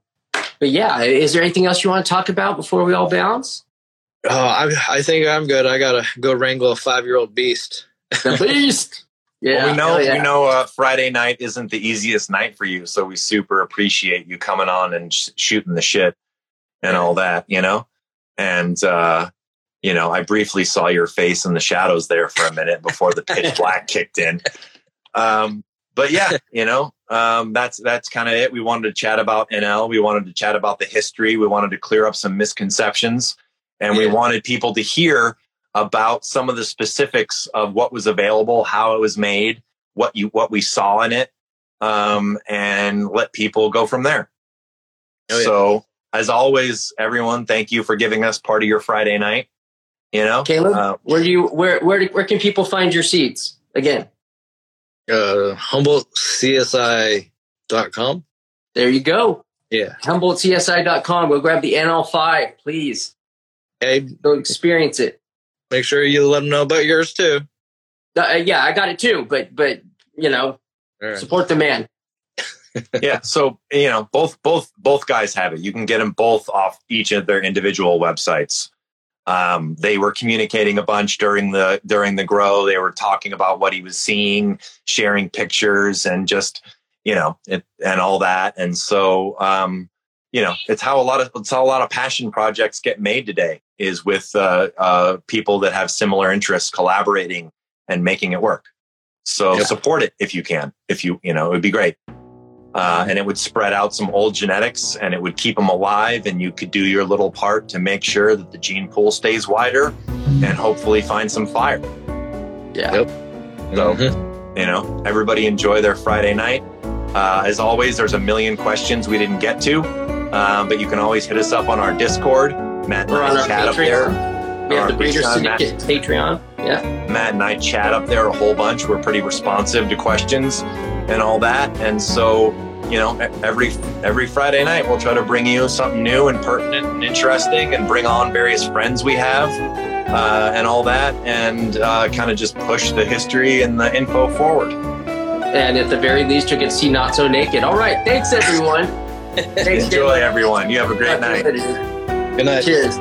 but yeah, is there anything else you want to talk about before we all bounce? oh, I, I think I'm good. I gotta go wrangle a five year old beast. The beast. Yeah, well, we know yeah. we know uh, Friday night isn't the easiest night for you, so we super appreciate you coming on and sh- shooting the shit and all that, you know. And uh, you know, I briefly saw your face in the shadows there for a minute before the pitch black kicked in. Um, but yeah, you know, um, that's that's kind of it. We wanted to chat about NL. We wanted to chat about the history. We wanted to clear up some misconceptions, and we wanted people to hear about some of the specifics of what was available, how it was made, what you what we saw in it, um, and let people go from there. Oh, yeah. So, as always, everyone, thank you for giving us part of your Friday night. You know, Caleb, Uh, where do you where where do- where can people find your seats again? Uh, HumboldtCSI.com. There you go. Yeah. HumboldtCSI.com. Go grab the NL5, please. Hey, Go experience it. make sure you let them know about yours too. Uh, yeah, I got it too, but but you know, All right. support the man. yeah so you know both both both guys have it you can get them both off each of their individual websites um, they were communicating a bunch during the during the grow. They were talking about what he was seeing sharing pictures and just you know it, and all that. And so um, you know it's how a lot of it's how a lot of passion projects get made today is with uh, uh, people that have similar interests collaborating and making it work. So Yep. support it if you can if you you know it would be great uh, and it would spread out some old genetics and it would keep them alive and you could do your little part to make sure that the gene pool stays wider and hopefully find some fire Yeah. Yep. so Mhm. you know everybody enjoy their friday night uh, as always there's a million questions we didn't get to um, but you can always hit us up on our discord matt and We're on I our chat up there Patreon. We have the Breeder Patreon, Matt. Syndicate Patreon. Yeah. Matt and I chat up there a whole bunch. We're pretty responsive to questions and all that. And so, you know, every every Friday night we'll try to bring you something new and pertinent and interesting, and bring on various friends we have uh, and all that, and uh, kind of just push the history and the info forward. And at the very least, you'll get to see Not So Naked. All right. Thanks, everyone. Thanks, Enjoy, everyone. You have a great night. Good night. Cheers.